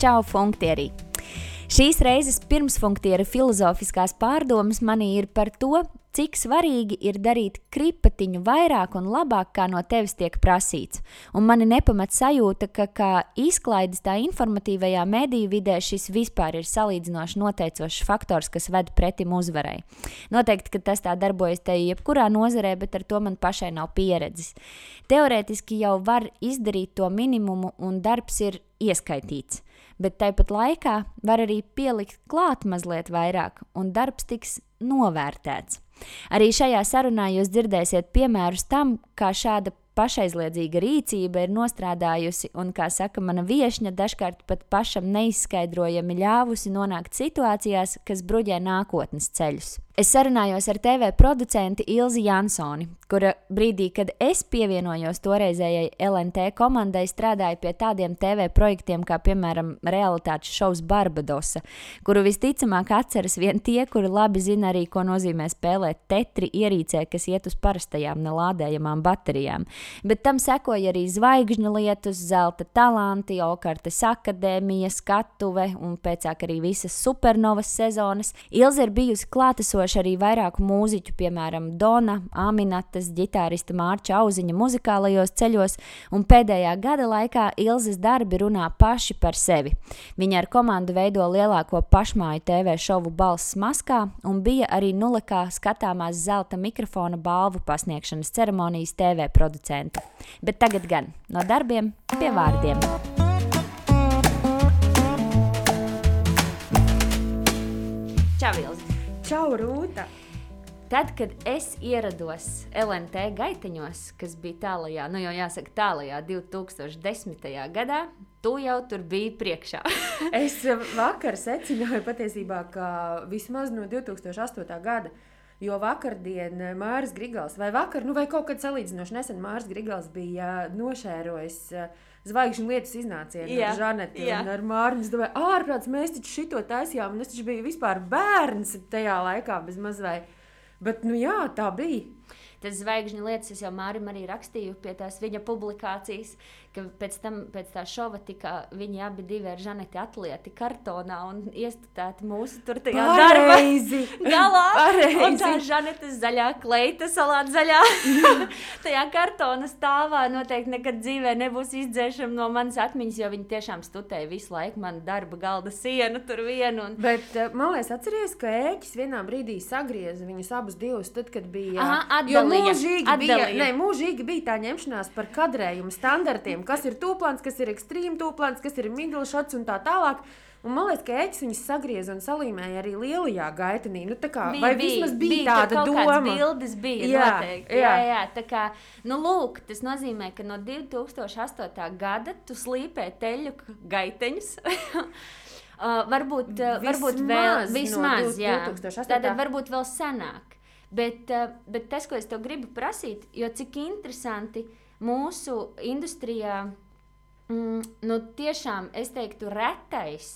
Čau, funktierī! Šīs reizes pirmsfunktiera filozofiskās pārdomas manī ir par to, cik svarīgi ir darīt kripatiņu vairāk un labāk, kā no tevis tiek prasīts. Un mani nepamat sajūta, ka kā izklaides tā informatīvajā mediju vidē šis vispār ir salīdzinoši noteicošs faktors, kas ved pretim uzvarai. Noteikti, ka tas tā darbojas te jebkurā nozarē, bet ar to man pašai nav pieredzes. Teorētiski jau var izdarīt to minimumu, un darbs ir ieskaitīts. Bet tāpat laikā var arī pielikt klāt mazliet vairāk, un darbs tiks novērtēts. Arī šajā sarunā jūs dzirdēsiet piemērus tam, kā šāda pašaizliedzīga rīcība ir nostrādājusi un, kā saka mana viesņa, dažkārt pat pašam neizskaidrojami ļāvusi nonākt situācijās, kas bruģē nākotnes ceļus. Es sarunājos ar TV producentu Ilzi Jansoni, kura brīdī, kad es pievienojos toreizējai LNT komandai, strādāja pie tādiem TV projektiem kā, piemēram, realitātes šovs Barbadosa, kuru visticamāk atceras vien tie, kuri labi zina arī, ko nozīmē spēlēt tetri ierīcē, kas iet uz parastajām nelādējamām baterijām. Bet tam sekoja arī zvaigžņu lietus, zelta talanti, Okartes akadēmija, skatuve un pēcāk arī visas supernovas sezonas. Ilze ir bijusi klātesoša iekļaujuši arī vairāku mūziķu, piemēram, Dona, Aminatas, ģitārista Mārča Auziņa muzikālajos ceļos, un pēdējā gada laikā Ilzas darbi runā paši par sevi. Viņa ar komandu veido lielāko pašmāju TV šovu Balss maskā un bija arī nulekā skatāmās zelta mikrofona balvu pasniegšanas ceremonijas TV producenta. Bet tagad gan no darbiem pie vārdiem. Čau, Ilzi! Čau, Rūta! Tad, kad es ierados LNT gaiteņos, kas bija tālajā, nu jau jāsaka, tālajā 2010. gadā, tu jau tur biji priekšā. es vakar secināju patiesībā, ka vismaz no 2008. gada. Jo vakardien Mārcis Grigals, vai vakar, nu vai kaut kad salīdzinoši nesen Mārcis Grigals bija nošērojis uh, zvaigžņu lietas jā, ar Žanetu jā. un ar Mārnu. Es domāju, ārprāts, mēs taču šito taisījām, un es taču biju vispār bērns tajā laikā bez mazvai. Bet, nu jā, tā bija. Tas zvaigžņu lietas es jau Mārim arī rakstīju pie tās viņa publikācijas ka pēc tam, pēc tā šova tika viņi abi divi ar Žaneti atlieti kartonā un iestudēti mūsu tur tajā Pareizi. darbā galā. Pareizi. Un tā Žanetes zaļā kleita, salāta zaļā, tajā kartona stāvā noteikti nekad dzīvē nebūs izdzēšama no manas atmiņas, jo viņi tiešām studēja visu laiku man darba galda sienu tur vienu. Un... Bet eh, man liekas, atceries, ka ēķis vienā brīdī sagrieza viņus abus divus, tad, kad bija. Aha, atdalīja, jo mūžīgi atdalīja. bija, ne, mūžīgi bija tā ņemšanās par kadrējumu standartiem gadiem, kas ir tūplāns, kas ir ekstrēms tūplāns, kas ir midlšats un tā tālāk. Un man liekas, ka eķis viņus sagrieza un salīmēja arī lielajā gaitenī. Nu, kā, bija, vai vismaz bija, bija tāda doma? Bildes bija jā, noteikti. Jā, jā. jā tā kā, nu, lūk, tas nozīmē, ka no 2008. gada tu slīpē teļu gaiteņus. uh, varbūt, uh, varbūt vēl vismaz, no jā. Tātad varbūt vēl senāk. Bet, uh, bet tas, ko es tev gribu prasīt, jo cik interesanti ir mūsu industrijā mm, nu, tiešām es teiktu, retais,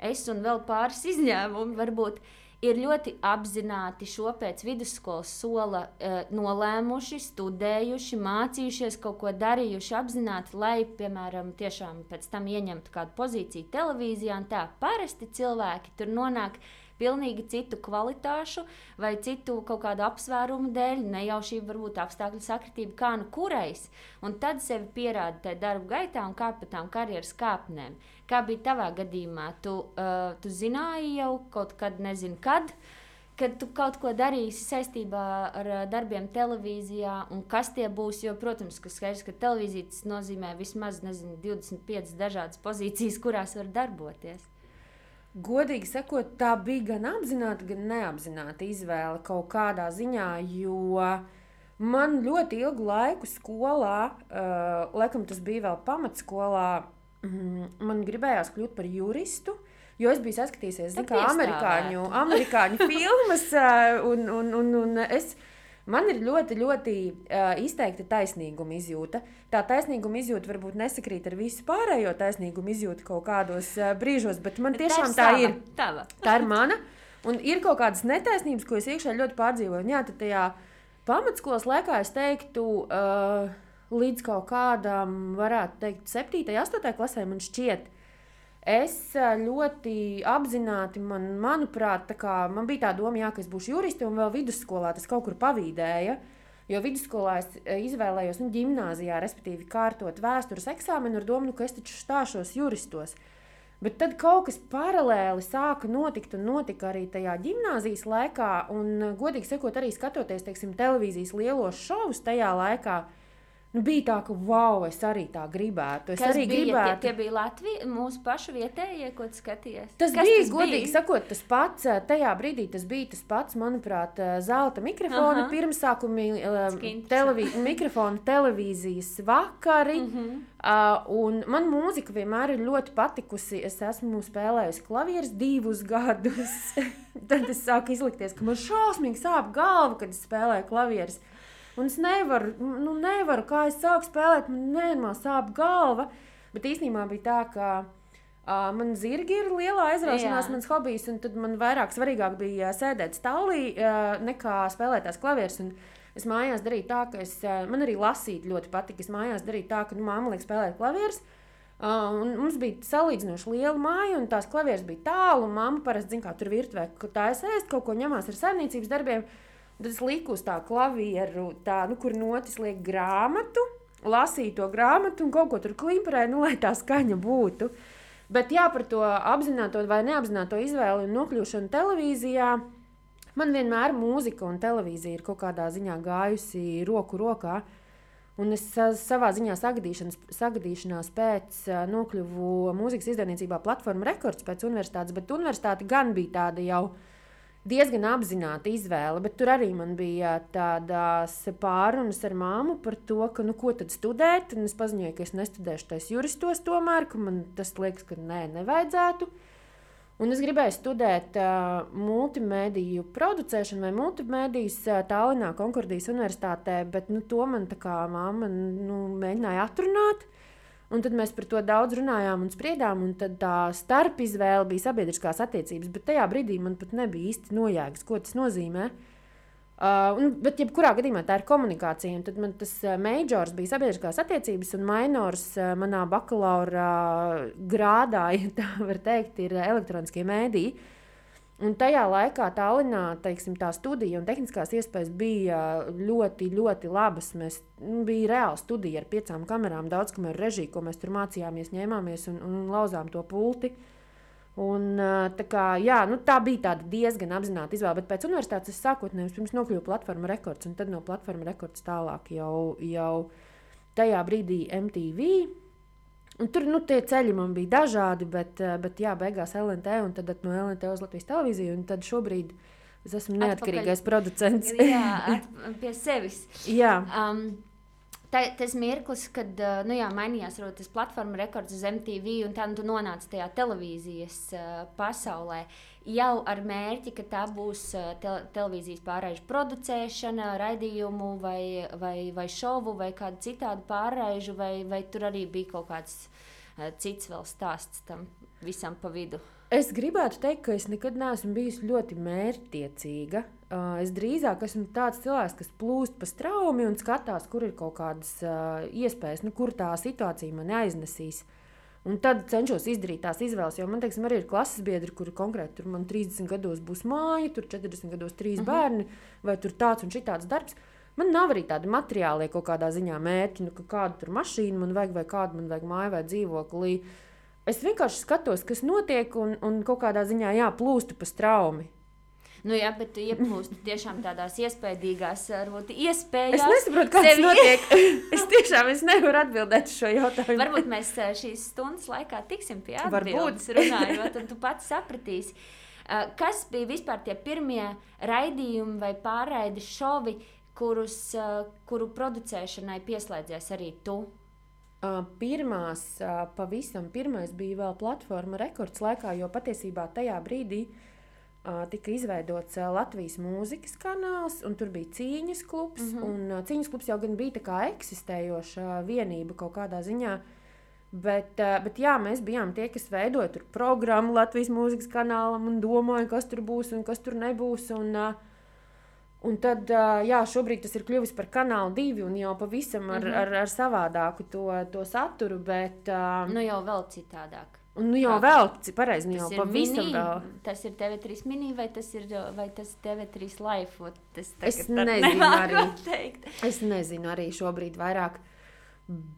es un vēl pāris izņēmumi varbūt. Ir ļoti apzināti šo pēc vidusskolas sola uh, nolēmuši, studējuši, mācījušies, kaut ko darījuši apzināti, lai, piemēram, tiešām pēc tam ieņemtu kādu pozīciju televīzijā. Tā parasti cilvēki tur nonāk uh, pilnīgi citu kvalitāšu vai citu kaut kādu apsvērumu dēļ, nejaušību, varbūt apstākļu sakritību, kā nu kurais. Un tad sevi pierāda tajā darba gaitā un kāp pa tām karjeras kāpnēm. Kā bija tavā gadījumā? Tu, uh, tu zināji jau kaut kad, nezinu, kad kad tu kaut ko darīsi saistībā ar darbiem televīzijā, un kas tie būs. Jo, protams, ka skaidrs, ka televīzija nozīmē vismaz nezinu, 25 dažādas pozīcijas, kurās var darboties. Godīgi sakot, tā bija gan apzināta, gan neapzināta izvēle kaut kādā ziņā, jo man ļoti ilgu laiku skolā, uh, laikam tas bija vēl pamatskolā, mm, man gribējās kļūt par juristu. Jo es biju saskatījusies, kā amerikāņu, amerikāņu filmas, uh, un, un, un, un es Man ir ļoti, ļoti uh, izteikta taisnīguma izjūta. Tā taisnīguma izjūta varbūt nesakrīt ar visu pārējo taisnīguma izjūtu kaut kādos uh, brīžos, bet man tiešām tā ir. Tava. Tā ir mana. Un ir kaut kādas netaisnības, ko es iekšā ļoti pārdzīvoju. Un jā, tad tajā pamatskolas laikā es teiktu, uh, līdz kaut kādam, varētu teikt, 7, 8 klasē man šķiet. Es ļoti apzināti, man, manuprāt, kā, man bija tā doma, jā, ka es būšu jurists, un vēl vidusskolā tas kaut kur pavīdēja. Jo vidusskolā es izvēlējos, nu, gimnājā, respektīvi, kārtot vēstures eksāmenu ar domu, nu, ka es taču stāšos juristos. Bet tad kaut kas paralēli sāka notikt, un notika arī tajā gimnāzijas laikā. Un, godīgi sakot, arī skatoties teiksim, televīzijas lielos šovus tajā laikā, uh, Nu, bija tā, ka, wow, es arī tā gribētu. Es Kas arī bija, gribētu. Tie, tie bija Latvijas, mūsu pašu vietējie, ko skaties. Tas Kas bija, tas godīgi bija? sakot, tas pats. eh, Tajā brīdī tas bija tas pats, manuprāt, eh, zelta mikrofona Aha. pirmsākumi, Cik uh, interesanti. televī mikrofona televīzijas vakari. Mhm. -hmm. uh, un man mūzika vienmēr ir ļoti patikusi. Es esmu spēlējusi klavierus divus gadus. Tad es sāku izlikties, ka man šausmīgi sāp galva, kad es spēlēju klavierus. Un es nevaru, nu, nevaru, kā es sāku spēlēt, man nenormāli sāp galva. Bet īstenībā bija tā, ka uh, man zirgi ir liela aizraušanās, mans hobijs, un tad man vairāk svarīgāk bija uh, sēdēt stāvā, uh, nekā spēlēt tās klavierus. Un Es mājās darīju tā, ka es, uh, man arī lasīt ļoti patika. Es mājās darīju tā, ka nu, mamma liek spēlēt klavierus. Uh, mums bija salīdzinoši liela māja, un tās klavieres bija tālu. Māma parasti zina, kā tur virtuvē, ka tā es ēst, kaut ko ņemās ar saimniecības darbiem. Tad es liku uz tā klavieru, tā, nu, kur notis liek grāmatu, lasīju to grāmatu un kaut ko tur klimperēju, nu, lai tā skaņa būtu. Bet jā, par to apzināto vai neapzināto izvēli un nokļūšanu televīzijā. Man vienmēr mūzika un televīzija ir kaut kādā ziņā gājusi roku rokā. Un es sa- savā ziņā sagadīšanās pēc nokļuvu mūzikas izdevniecībā platforma rekords pēc universitātes, bet universitāte gan bija tāda jau diezgan apzināta izvēle, bet tur arī man bija tādas pārunas ar māmu par to, ka, nu, ko tad studēt. Un es paziņoju, ka es nestudēšu tais juristos tomēr, ka man tas liekas, ka nē, nevajadzētu. Un es gribēju studēt uh, multimediju producēšanu vai multimedijas uh, Tallinā, Konkordijas Universitātē, bet nu, to man tā kā mamma nu, mēģināja atrunāt. Un tad mēs par to daudz runājām un spriedām, un tā starpizvēle bija sabiedriskās attiecības. Bet tajā brīdī man pat nebija īsti nojēgas, ko tas nozīmē. Uh, un, bet, jebkurā gadījumā tā ir komunikācija. Un tad man tas uh, majors bija sabiedriskās attiecības, un minors uh, manā bakalaura uh, grādā, ja tā var teikt, ir elektroniskie mēdīji. Un tajā laikā Tallinā teiksim, tā studija un tehniskās iespējas bija ļoti, ļoti labas. Mēs nu, bija reāla studija ar piecām kamerām, daudz kameru režiju, ko mēs tur mācījāmies, ņēmāmies un, un lauzām to pulti. Un, tā, kā, jā, nu, tā bija diezgan apzināta izvēle. Bet pēc universitātes es sākotnēji pirms nokļuvu platforma rekords, un tad no platforma rekords tālāk jau, jau tajā brīdī MTV. Un tur nu, tie ceļi man bija dažādi, bet, ā, bet jā, beigās LNT un tad no LNT uz Latvijas televīziju. Un tad šobrīd es esmu Atpakaļ. neatkarīgais producents. Jā, pie sevis. jā. Um, tā, tas mirklis, kad nu jā, mainījās varbūt, tas platforma rekords uz MTV, un tā nu, tu nonāci tajā televīzijas uh, pasaulē. Jau ar mērķi, ka tā būs uh, te televīzijas pārraižu producēšana, raidījumu, vai, vai, vai šovu, vai kādu citādu pārraižu, vai, vai tur arī bija kaut kāds uh, cits vēl stāsts tam visam pa vidu. Es gribētu teikt, ka es nekad neesmu bijusi ļoti mērķtiecīga. Uh, es drīzāk esmu tāds cilvēks, kas plūst pa straumi un skatās, kur ir kaut kādas uh, iespējas, nu, kur tā situācija man aiznesīs. Un tad cenšos izdarīt tās izvēles, jo man teiksim, arī ir klases biedri, kuri konkrēti tur man 30 gados būs māja, tur 40 gados trīs uh -huh. bērni, vai tur tāds un šitāds darbs. Man nav arī tādi materiāli kaut kādā ziņā mērķi, nu, ka kādu tur mašīnu man vajag, vai kādu man vajag māju vai dzīvokli. Es vienkārši skatos, kas notiek, un, un kaut kādā ziņā jā, plūstu pa straumi. Nu, jā, bet tu ieplūsti tiešām tādās iespējīgās, varbūt iespējās. Es nesaprotu, kas sevi- notiek. es tiešām es nevaru atbildēt šo jautājumu. Varbūt mēs ā, šīs stundas laikā tiksim pie Varbūt. atbildes runājot, un tu pats sapratīsi. Ā, Kas bija vispār tie pirmie raidījumi vai pārraidi šovi, kurus, kuru producēšanai pieslēdzies arī tu? Pirmās, pavisam pirmais bija vēl platforma rekords laikā, jo patiesībā tajā brīdī uh, tika izveidots Latvijas mūzikas kanāls, un tur bija cīņas klubs. Mm -hmm. cīņas klubs jau gan bija eksistējoša vienība kaut kādā ziņā. Bet, bet jā, mēs bijām tie, kas veidoja programmu Latvijas mūzikas kanālam un domāja, kas tur būs un kas tur nebūs. Un, Un tad, jā, šobrīd tas ir kļuvis par kanālu divi un jau pavisam ar, Mhm. ar, ar savādāku to, to saturu. Bet, Nu, jau vēl citādāk. Un nu jau Kā? vēl, cik pareizi, nu jau pavisam mini, vēl. tas ir TV3 mini vai tas ir, vai tas ir TV3 live? Ot, Tas Es nezinu arī. Teikt. Es nezinu arī šobrīd vairāk.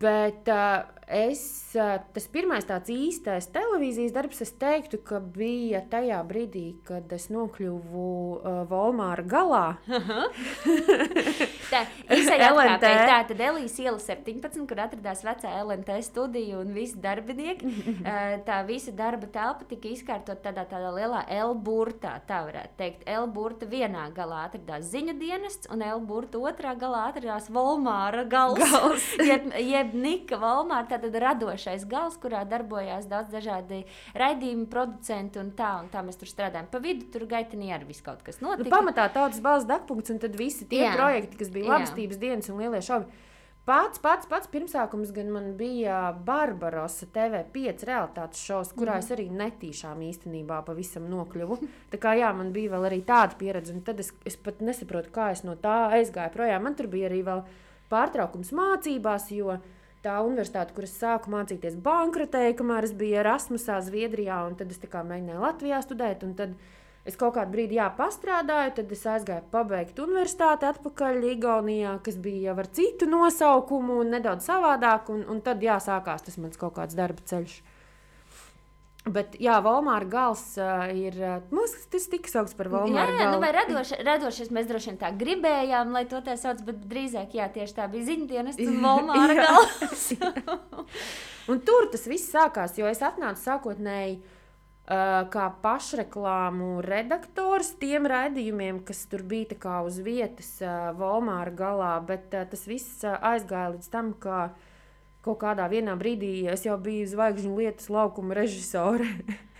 Bet uh, es, uh, tas pirmais tāds īstais televīzijas darbs, es teiktu, ka bija tajā brīdī, kad es nokļuvu uh, Volmāra galā. Tā LNT. tā, tad Elīze iela 17, kur atradās vecā LNT studija un visi darbinieki. Eh, tā visa darba telpa tika izkārtot tādā, tādā lielā L-burtā. Tā varētu teikt, L-burta vienā galā atradās ziņu dienests, un L-burta otrā galā atradās Volmāra gals. Gals. jeb, jeb Nika Volmāra, tātad radošais gals, kurā darbojās daudz dažādi raidījumi, producenti un tā, un tā mēs tur strādājam. Pa vidu tur gaitenī arī viss kaut kas Nu, notika. pamatā tautas balss dakpunkts un tad visi tie Jā. Projekti, kas bija labestības dienas un lielie šovi. Pats, pats, pats pirmsākums man bija Barbarosa TV5 realitātes šovs, kurā Mhm. es arī netīšām īstenībā pavisam nokļuvu. Tā kā jā, man bija arī tāda pieredze, un tad es, es pat nesaprotu, kā es no tā aizgāju projām. Man tur bija arī vēl pārtraukums mācībās, jo tā universitāte, kur es sāku mācīties, bankrotēja, kamēr es biju Erasmusā, Zviedrijā, un tad es mēģināju Latvijā studēt. tad Es kaut kādu brīdi jā, pastrādāju, tad es aizgāju pabeigt universitāti atpakaļ Igaunijā, kas bija jau ar citu nosaukumu un nedaudz savādāk. Un, un tad jā, sākās tas mans kaut kāds darba ceļš. Bet, jā, Valmāra gals uh, ir. Uh, mums tas tika saukts par Jā, Valmāra jā nu, vai galu. radoši, radošais mēs droši vien tā gribējām, lai to tā sauc, bet drīzāk jā, tieši tā bija ziņdienas un Volmāra Jā. gals. Un tur tas viss sākās, jo es atnācu sākotnēji uh, kā pašreklāmu redaktors tiem raidījumiem, kas tur bija kā uz vietas uh, Volmāra galā, bet uh, tas viss uh, aizgāja līdz tam, ka kaut kādā brīdī es jau biju zvaigžņu lietas laukuma režisore.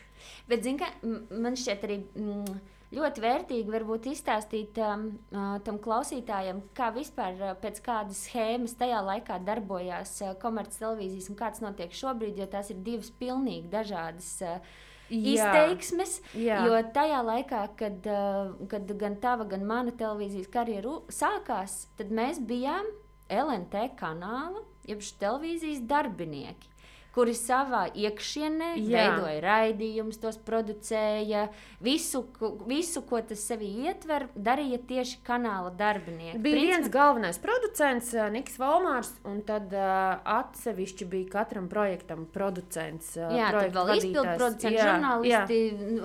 Bet, zini, ka man šķiet arī mm, ļoti vērtīgi varbūt izstāstīt um, uh, tam klausītājam, kā vispār uh, pēc kādas schēmas tajā laikā darbojās uh, komerctelevīzijas un kāds notiek šobrīd, jo tās ir divas pilnīgi dažādas. Uh, izteiksmes. Jā. Jo tajā laikā, kad, uh, kad gan tava, gan mana televīzijas karjera sākās, tad mēs bijām LNT kanāla, jeb televīzijas darbinieki. Kuri savā iekšienē Jā. veidoja raidījumus, tos producēja. Visu, visu, ko tas sevī ietver, darīja tieši kanāla darbinieki. Bija viens galvenais producents, uh, Niks Valmārs, un tad uh, atsevišķi bija katram projektam producents. Uh, Jā, tad projektu vēl izpildu vadītājs. producenti, Jā, žurnālisti,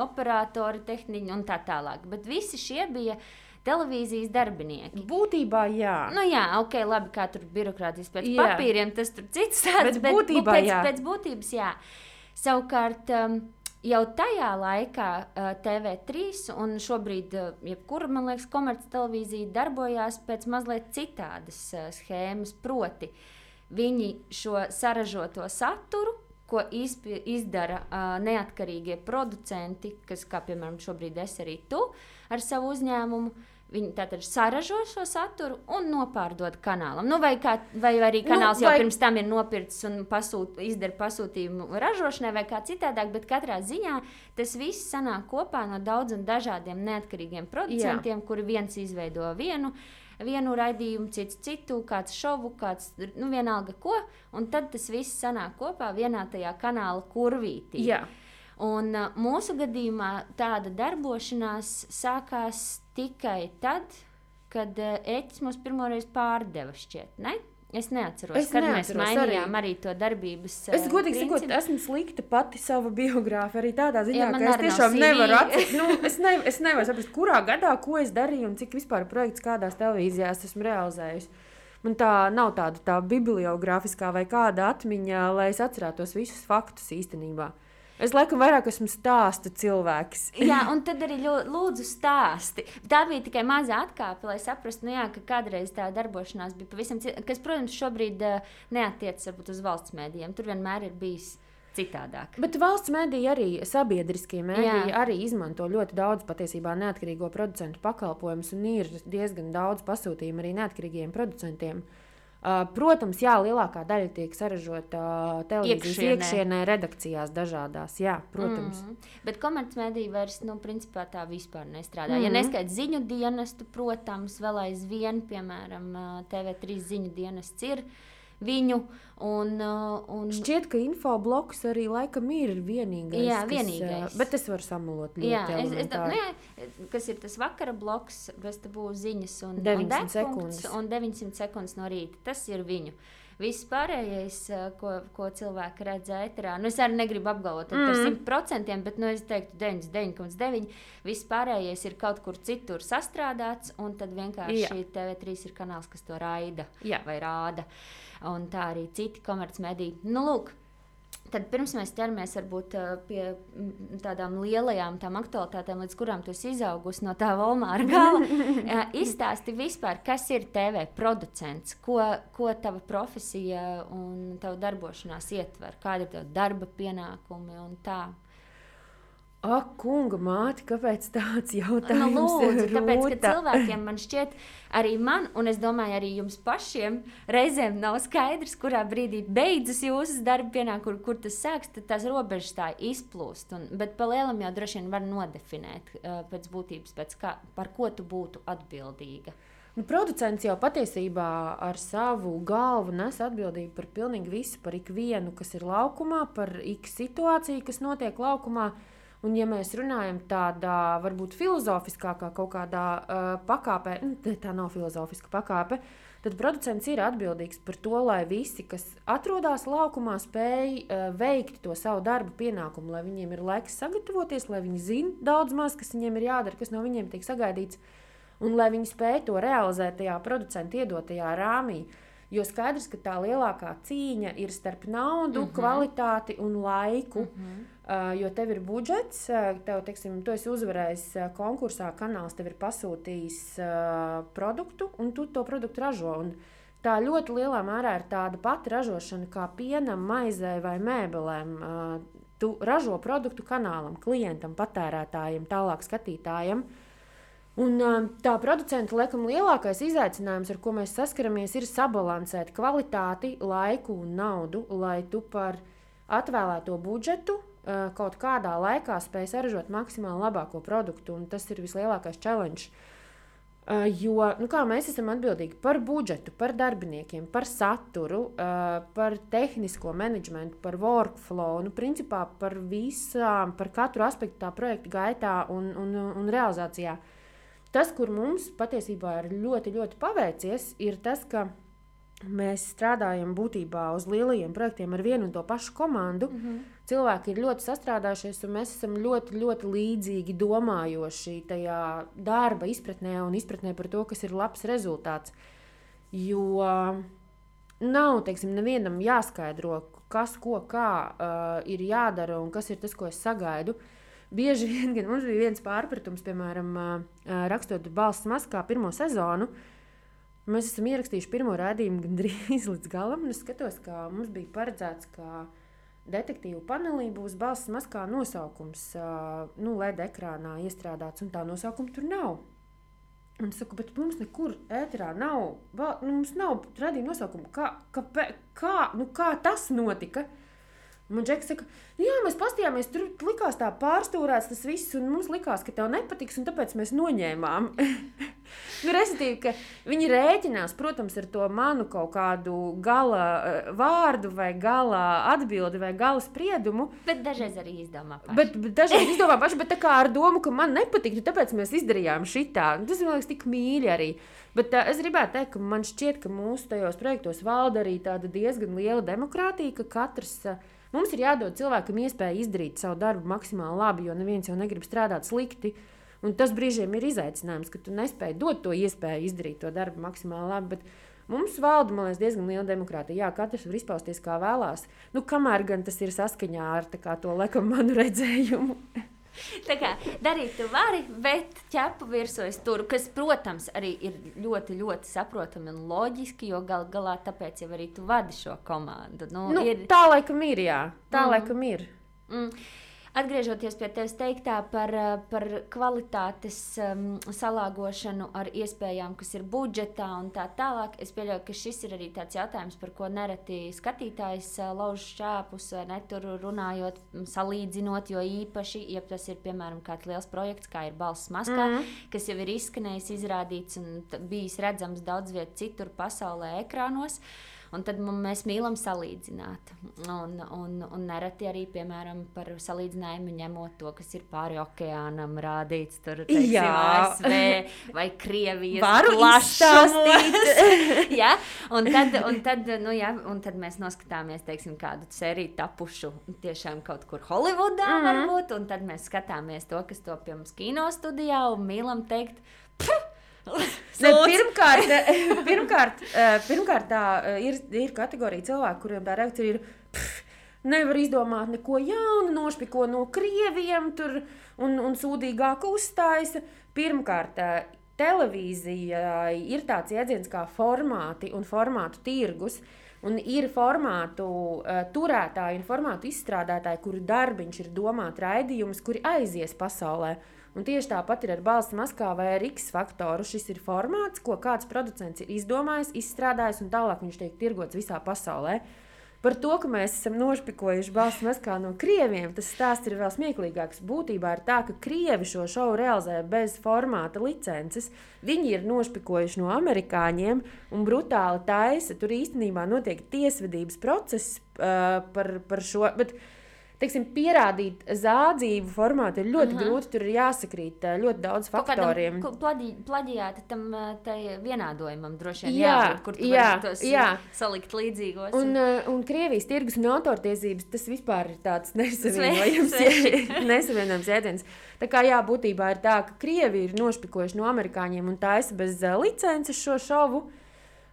operatori, tehniķi un tā tālāk. Bet visi šie bija televīzijas darbinieki. Būtībā jā. Nu, jā, ok, labi, kā tur birokrātijas pēc Jā. papīriem, tas tur cits stāsts. Bet būtībā pēc, jā. pēc būtības, jā. Savukārt, um, jau tajā laikā uh, TV3 un šobrīd, uh, jebkura, man liekas, komerctelevīzija darbojās pēc mazliet citādas uh, schēmas. Proti, viņi šo saražoto saturu, ko izpi, izdara uh, neatkarīgie producenti, kas, kā piemēram, šobrīd es arī tu ar savu uzņēmumu. Viņi tātad saražo šo saturu un nopārdod kanālam. Nu, vai, kā, vai arī Nu, kanāls nu, jau vai- pirms tam ir nopirkts un pasūt, izdara pasūtījumu ražošanai, vai kā citādāk, bet katrā ziņā tas viss sanāk kopā no daudziem dažādiem neatkarīgiem producentiem, Jā. kuri viens izveido vienu. Vienu raidījumu, cits citu, kāds šovu, kāds nu, vienalga ko. Un tad tas viss sanāk kopā vienā tajā kanāla kurvītī. Jā. Un uh, mūsu gadījumā tāda darbošanās sākās tikai tad, kad uh, Eķis mums pirmoreiz pārdeva šķiet, ne? Es neatceros, Es kad neatceros mēs mainījām arī. arī, to darbības. Es uh, godīgi sakot, esmu slikta pati sava biogrāfa. Arī tādā ziņā, Jā, ka es tiešām nevaru atcerēties. Nu, es, ne, es nevaru saprast, kurā gadā ko es darīju un cik vispār projekts kādās televīzijās esmu realizējusi. Man tā nav tāda tā bibliogrāfiskā vai kāda atmiņa, lai es atcerētos visus faktus īstenībā. Es laikam vairāk esmu stāstu cilvēks. Jā, un tad arī lūdzu stāsti. Tā bija tikai maza atkāpe, lai saprastu, nu jā, ka kādreiz tā darbošanās bija pavisam cita. Kas, protams, šobrīd uh, neatiecas varbūt uz valsts mēdījiem. Tur vienmēr ir bijis citādāk. Bet valsts mediji arī sabiedriskie mediji Jā. arī izmanto ļoti daudz patiesībā neatkarīgo producentu pakalpojumus, un ir diezgan daudz pasūtījumu arī neatkarīgiem producentiem. Uh, protams, jā, lielākā daļa tiek saražota uh, televīzijas Iekšienē. iekšienē, redakcijās dažādās. Jā, protams. Mm. Mm. Bet komercmediji vairs, nu, principā tā vispār nestrādā. Mm. Mhm. Ja neskaidrs ziņu dienestu, protams, vēl aizvien, piemēram, ā, TV3 ziņu dienests ir. Viņu. Un, uh, un... Šķiet, ka infobloks arī laikam ir vienīgais. Jā, kas, vienīgais. uh, Bet es varu samalot Jā, es, es, nu, jā, kas ir tas vakara bloks, bez tā būs ziņas un, 900 un sekundes. un 900 sekundes no rīta. Tas ir viņu. Viss pārējais, uh, ko, ko cilvēki redz ēterā, nu es arī negribu apgalvot mm. par 100%, bet nu, es teiktu 99,9%. Viss pārējais ir kaut kur citur sastrādāts, un tad vienkārši Jā. TV3 ir kanāls, kas to raida Jā. vai rāda. Un tā arī citi komercmediji. Nu, lūk, Tad pirms mēs ķeramies varbūt, ā, pie tādām lielajām tām aktualitātēm, līdz kurām tu izaugusi no tā Volmāra gala, ā, izstāsti vispār, kas ir TV producents, ko, ko tava profesija un tava darbošanās ietver, kādi ir tavi darba pienākumi un tā. Ak, kunga māte, kāpēc tāds Nu, jautājums lūdzu, tāpēc, ka cilvēkiem man šķiet, arī man, un es domāju, arī jums pašiem, reizēm nav skaidrs, kurā brīdī beidzas jūsu darba pienākumi, kur, kur tas sāks, tad tās robežas tā izplūst. Un, bet pa lielam jau droši vien var nodefinēt uh, pēc būtības, pēc kā, par ko tu būtu atbildīga. Nu, producents jau patiesībā ar savu galvu nes atbildību par pilnīgi visu, par ikvienu, kas ir laukumā, par ik situāciju, kas notiek laukumā. Un, ja mēs runājam tādā varbūt filozofiskākā kaut kādā uh, pakāpē, nu, te tā nav filozofiska pakāpe, tad producents ir atbildīgs par to, lai visi, kas atrodas laukumā, spēj uh, veikt to savu darbu pienākumu, lai viņiem ir laiks sagatavoties, lai viņi zinātu daudz maz, kas viņiem ir jādara, kas no viņiem tiek sagaidīts, un lai viņi spēj to realizēt tajā producenta iedotajā rāmī. Jo skaidrs, ka tā lielākā cīņa ir starp naudu, mm -hmm. kvalitāti un laiku. Mm -hmm. Uh, jo tev ir budžets, uh, tev, teiksim, tu esi uzvarējis uh, konkursā, kanāls tev ir pasūtījis produktu, un tu to produktu ražo. Un tā ļoti lielā mērā ir tāda pati ražošana kā pienam, maizei vai mēbelēm. Tu ražo produktu kanālam, klientam, patērētājiem, tālāk skatītājiem. Un, tā producenta laikam lielākais izaicinājums, ar ko mēs saskaramies, ir sabalansēt kvalitāti, laiku un naudu, lai tu par atvēlēto budžetu kaut kādā laikā spēj saražot maksimāli labāko produktu. Un tas ir vislielākais challenge. Ā, Jo nu kā, mēs esam atbildīgi par budžetu, par darbiniekiem, par saturu, ā, par tehnisko menedžmentu, par workflow, nu, principā par visām, par katru aspektu tā projekta gaitā un, un, un realizācijā. Tas, kur mums patiesībā ir ļoti, ļoti paveicies, ir tas, ka mēs strādājam būtībā uz lielajiem projektiem ar vienu un to pašu komandu. Mm -hmm. Cilvēki ir ļoti sastrādājušies, un mēs esam ļoti, ļoti līdzīgi domājoši tajā darba izpratnē un izpratnē par to, kas ir labs rezultāts. Jo nav, teiksim, nevienam jāskaidro, kas, ko, kā uh, ir jādara un kas ir tas, ko es sagaidu. Bieži vien mums bija viens pārpratums, piemēram, ā, rakstot balss maskā pirmo sezonu. Mēs esam ierakstījuši pirmo rādījumu gandrīz līdz galam. un Es skatos, ka mums bija paredzēts, ka detektīvu panelī būs balss maskā nosaukums, nu, LED ekrānā iestrādāts, un tā nosaukuma tur nav. Un es saku, bet mums nekur ēterā nav, nu, mums nav radījuma nosaukuma. Kā, kāpē, kā, nu, kā tas notika? Man Džeks saka, nu jā, mēs paskatījāmies, tur likās tā pārstūrēts tas viss, un mums likās, ka tev nepatiks, un tāpēc mēs noņēmām. nu, Respektīvi, ka viņi rēķinās, protams, ar to manu kaut kādu gala eh, vārdu, vai gala atbildi, vai gala spriedumu. Bet dažreiz arī izdomā paši. Bet, bet dažreiz izdomā paši, bet tā kā ar domu, ka man nepatiktu, tāpēc mēs izdarījām šitā. Tas man liekas tik mīļi arī. Bet uh, es gribētu teikt, ka man šķiet, ka mūsu tajos projektos valda arī tāda diezgan liela demokrātija, ka katrs. Uh, Mums ir jādod cilvēkam iespēja izdarīt savu darbu maksimāli labi, jo neviens jau negrib strādāt slikti. Un tas brīžiem ir izaicinājums, ka tu nespēji dot to iespēju izdarīt to darbu maksimāli labi. Mums valda, liekas, diezgan liela demokrātija. Jā, katrs var izpausties kā vēlās. Nu, kamēr gan tas ir saskaņā ar kā, to laikam manu redzējumu. Tā kā darīt, tu vari, bet ķepu virsū es turu, kas, protams, arī ir ļoti, ļoti saprotami un loģiski, jo gal galā tāpēc jau arī tu vadi šo komandu. Nu, Nu, ir, tā laikam ir, jā. Tā Mhm. laikam ir. mm, Atgriežoties pie tevis teiktā par, eh, par kvalitātes um, salāgošanu ar iespējām, kas ir budžetā un tā tālāk, es pieļauju, ka šis ir arī tāds jautājums, par ko nereti skatītājs eh, lauž šķēpus, ne tur runājot, salīdzinot, jo īpaši, ja tas ir piemēram kāds liels projekts, kā ir balss maskā, mm -hmm. kas jau ir izskanējis, izrādīts un bijis redzams daudz viet citur pasaulē ekrānos. Un tad mēs mīlam salīdzināt. Un, un, un nereti arī, piemēram, par salīdzinājumu ņemot to, kas ir pāri okeānam rādīts tur, teiksim, ASV vai Krievijas Varu izstāstīt. ja? un, tad, un, tad, nu, ja, un tad mēs noskatāmies, teiksim, kādu sēriju tapušu tiešām kaut kur Holivudā mm -hmm. varbūt, un tad mēs skatāmies to, kas top pie mums kino studijā un mīlam teikt, Pff! Ne, pirmkārt, pirmkārt, eh, pirmkārt tā eh, ir, ir kategorija cilvēku, kuriem tā reakcija ir. Pff, nevar izdomāt neko jaunu, nošpiko no krieviem tur un, un sūdīgāk uzstājas. Pirmkārt, eh, televīzija ir tāds jēdziens kā formāti un formātu tirgus. Un ir formātu uh, turētāji un formātu izstrādātāji, kuru darbiņš ir domāt raidījumus, kuri aizies pasaulē. Uh, Un tieši tāpat ir ar balss maskā vai ar X faktoru. Šis ir formāts, ko kāds producents ir izdomājis, izstrādājis un tālāk viņš tiek tirgots visā pasaulē. Par to, ka mēs esam nošpikojuši balss maskā no krieviem, tas stāsts ir vēl smieklīgāks. Būtībā ir tā, ka krievi šo šovu realizē bez formāta licences. Viņi ir nošpikojuši no amerikāņiem un brutāli taisa. Tur īstenībā notiek tiesvedības process uh, par, par šo. Bet, uh, teiksim, pierādīt zādzību formātu ir ļoti uh -huh. grūti. Tur ir jāsakrīt ļoti daudz faktoriem. Plaģi, plaģiāti tam vienādojumam droši vien jā, jābūt, kur jā, tos jā. salikt līdzīgos. Un, un, un Krievijas tirgus un autortiesības tas vispār ir tāds nesavienojams, jēdziens. Tā kā jā, būtībā ir tā, ka Krievi ir nošpikojuši no amerikāņiem un taisa bez licences šo šovu.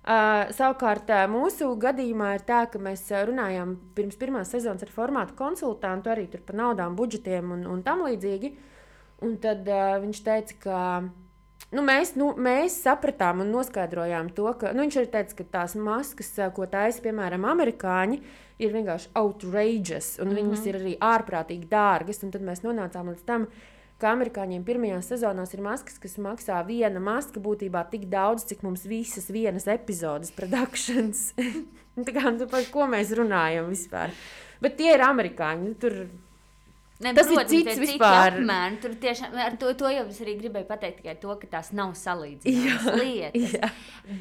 Uh, savukārt, mūsu gadījumā ir tā, ka mēs runājām pirms pirmās sezonas ar formātu konsultantu, arī par naudām, budžetiem un, un tam līdzīgi. Un tad uh, viņš teica, ka nu, mēs, nu, mēs sapratām un noskaidrojām to, ka nu, viņš arī teica, ka tās maskas, ko taisa piemēram amerikāņi, ir vienkārši outrageous, un mm -hmm. viņas ir arī ārprātīgi dārgas. Tad mēs nonācām līdz tam, ka ka amerikāņiem pirmajās sezonās ir maskas, kas maksā viena maska būtībā tik daudz, cik mums visas vienas epizodes produkcijas. kā, nu, par ko mēs runājam vispār? Bet tie ir amerikāņi. Nu, tur Ne, tas protams, ir cits vispār. Apmēram, tur tiešām ar to, to jau es arī gribēju pateikt, tikai to, ka tās nav salīdzināmas lietas. Jā.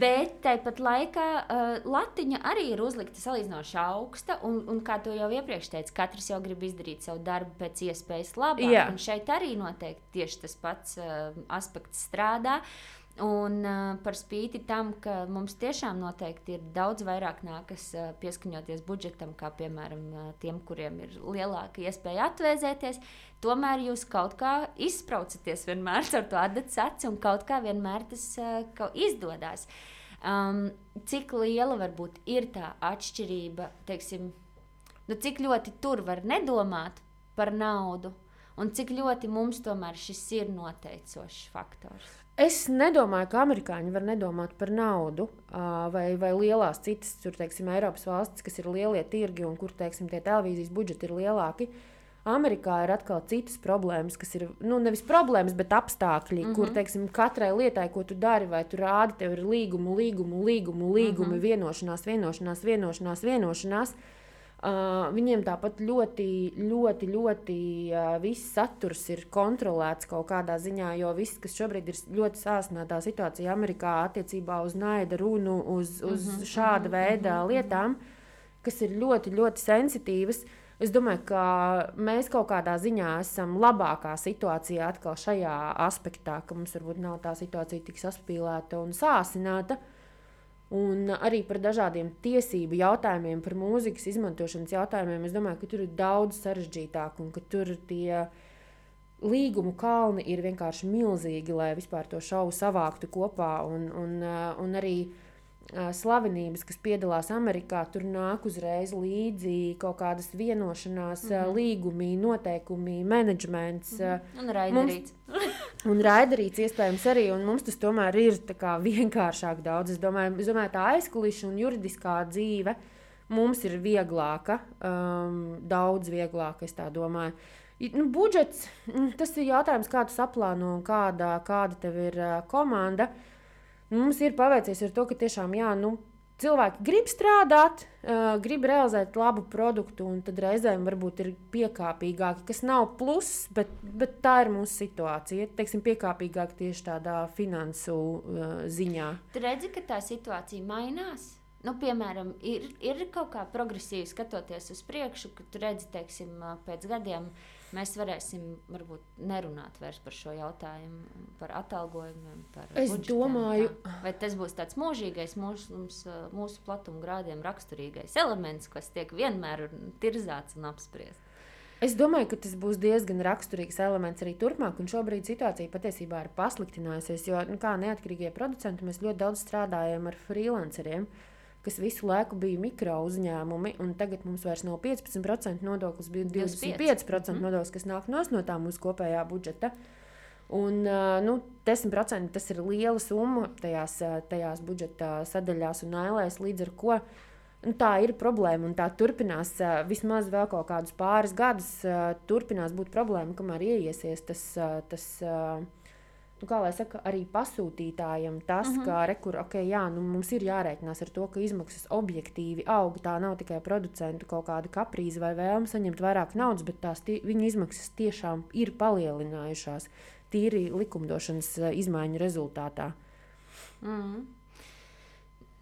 Bet tāpat laikā uh, latiņa arī ir uzlikta salīdzinoši augsta, un, un kā to jau iepriekš teicu, katrs jau grib izdarīt savu darbu pēc iespējas labāk. Jā. Un šeit arī noteikti tieši tas pats uh, aspekts strādā. Uh, Un uh, par spīti tam, ka mums tiešām noteikti ir daudz vairāk nākas uh, pieskaņoties budžetam, kā piemēram uh, tiem, kuriem ir lielāka iespēja atvēzēties, tomēr jūs kaut kā izspraucaties vienmēr ar to adatas aci un kaut kā vienmēr tas uh, izdodas. Um, cik liela varbūt ir tā atšķirība, teiksim, nu, cik ļoti tur var nedomāt par naudu, un cik ļoti mums tomēr šis ir noteicošs faktors. Es nedomāju, ka amerikāņi var nedomāt par naudu, vai, vai lielās citas, tur, teiksim, Eiropas valstis, kas ir lielie tirgi un kur teiksim, tie televīzijas budžeti ir lielāki. Amerikā ir atkal citas problēmas, kas ir nu, nevis problēmas, bet apstākļi, mm -hmm. kur teiksim, katrai lietai, ko tu dari, vai tu rādi, tev ir līgumu, līgumu, līgumu, līgumi, mm -hmm. vienošanās, vienošanās, vienošanās. vienošanās, vienošanās Uh, viņiem tāpat ļoti, ļoti, ļoti uh, viss saturs ir kontrolēts kaut kādā ziņā, jo viss, kas šobrīd ir ļoti sāsnētā situācija Amerikā attiecībā uz naida runu, uz, uz mm -hmm, šāda mm -hmm, veida mm -hmm. lietām, kas ir ļoti, ļoti sensitīvas. Es domāju, ka mēs kaut kādā ziņā esam labākā situācijā atkal šajā aspektā, ka mums varbūt nav tā situācija tik saspīlēta un sāsināta. Uh, Un arī par dažādiem tiesību jautājumiem, par mūzikas izmantošanas jautājumiem. Es domāju, ka tur ir daudz sarežģītāk un ka tur tie līgumu kalni ir vienkārši milzīgi, lai vispār to šovu savāktu kopā. Un, un, un arī slavenības, kas piedalās Amerikā, tur nāk uzreiz līdzi kaut kādas vienošanās, mm -hmm. līgumi, noteikumi, menedžments. Mm -hmm. Un raidīts. Un raidarīts iespējams arī, un mums tas tomēr ir vienkāršāk daudz. Es domāju, es domāju tā aizkulisku un juridiskā dzīve mums ir vieglāka, um, daudz vieglāka, es tā domāju. Nu, budžets, mm, tas ir jautājums, kā tu saplāno un kāda, kāda tev ir uh, komanda. Mums ir paveicies ar to, ka tiešām, jā, nu, cilvēki grib strādāt, uh, grib realizēt labu produktu, un tad reizēm varbūt ir piekāpīgāki, kas nav pluss, bet, bet tā ir mūsu situācija. Teiksim, piekāpīgāk tieši tādā finansu uh, ziņā. Tu redzi, ka tā situācija mainās. nu, piemēram, ir, ir kaut kā progresīvi skatoties uz priekšu, ka tu redzi, teiksim, pēc gadiem mēs varēsim varbūt nerunāt vairs par šo jautājumu, par atalgojumiem. Par es budžetiem, domāju, tā. vai tas būs tāds mūžīgais, mūsu, mums, mūsu platumgrādiem raksturīgais elements, kas tiek vienmēr tirzāts un apspriests. Es domāju, ka tas būs diezgan raksturīgs elements arī turpmāk, un šobrīd situācija patiesībā ir pasliktinājusies. Jo, nu, kā neatkarīgie producenti, mēs ļoti daudz strādājam ar freelanceriem, kas visu laiku bija mikro uzņēmumi, un tagad mums vairs nav 15% nodoklis, bija 25% mm. nodoklis, kas nāk no tā mūsu kopējā budžeta. Un, nu, 10% tas ir liela summa tajās, tajās budžeta sadaļās un ailēs, līdz ar to Nu, tā ir problēma, tā turpinās vismaz vēl kaut kādus pāris gadus. Turpinās būt problēma, kamēr ieiesies tas, tas nu, kā lai saka, arī pasūtītājiem tas, uh mhm. -huh. ka rekur, okay, jā, nu, mums ir jārēķinās ar to, ka izmaksas objektīvi aug. Tā nav tikai producentu kaut kāda kaprīze vai vēlme saņemt vairāk naudas, bet tās viņu izmaksas tiešām ir palielinājušās tīri likumdošanas izmaiņu rezultātā. Uh mhm. -huh.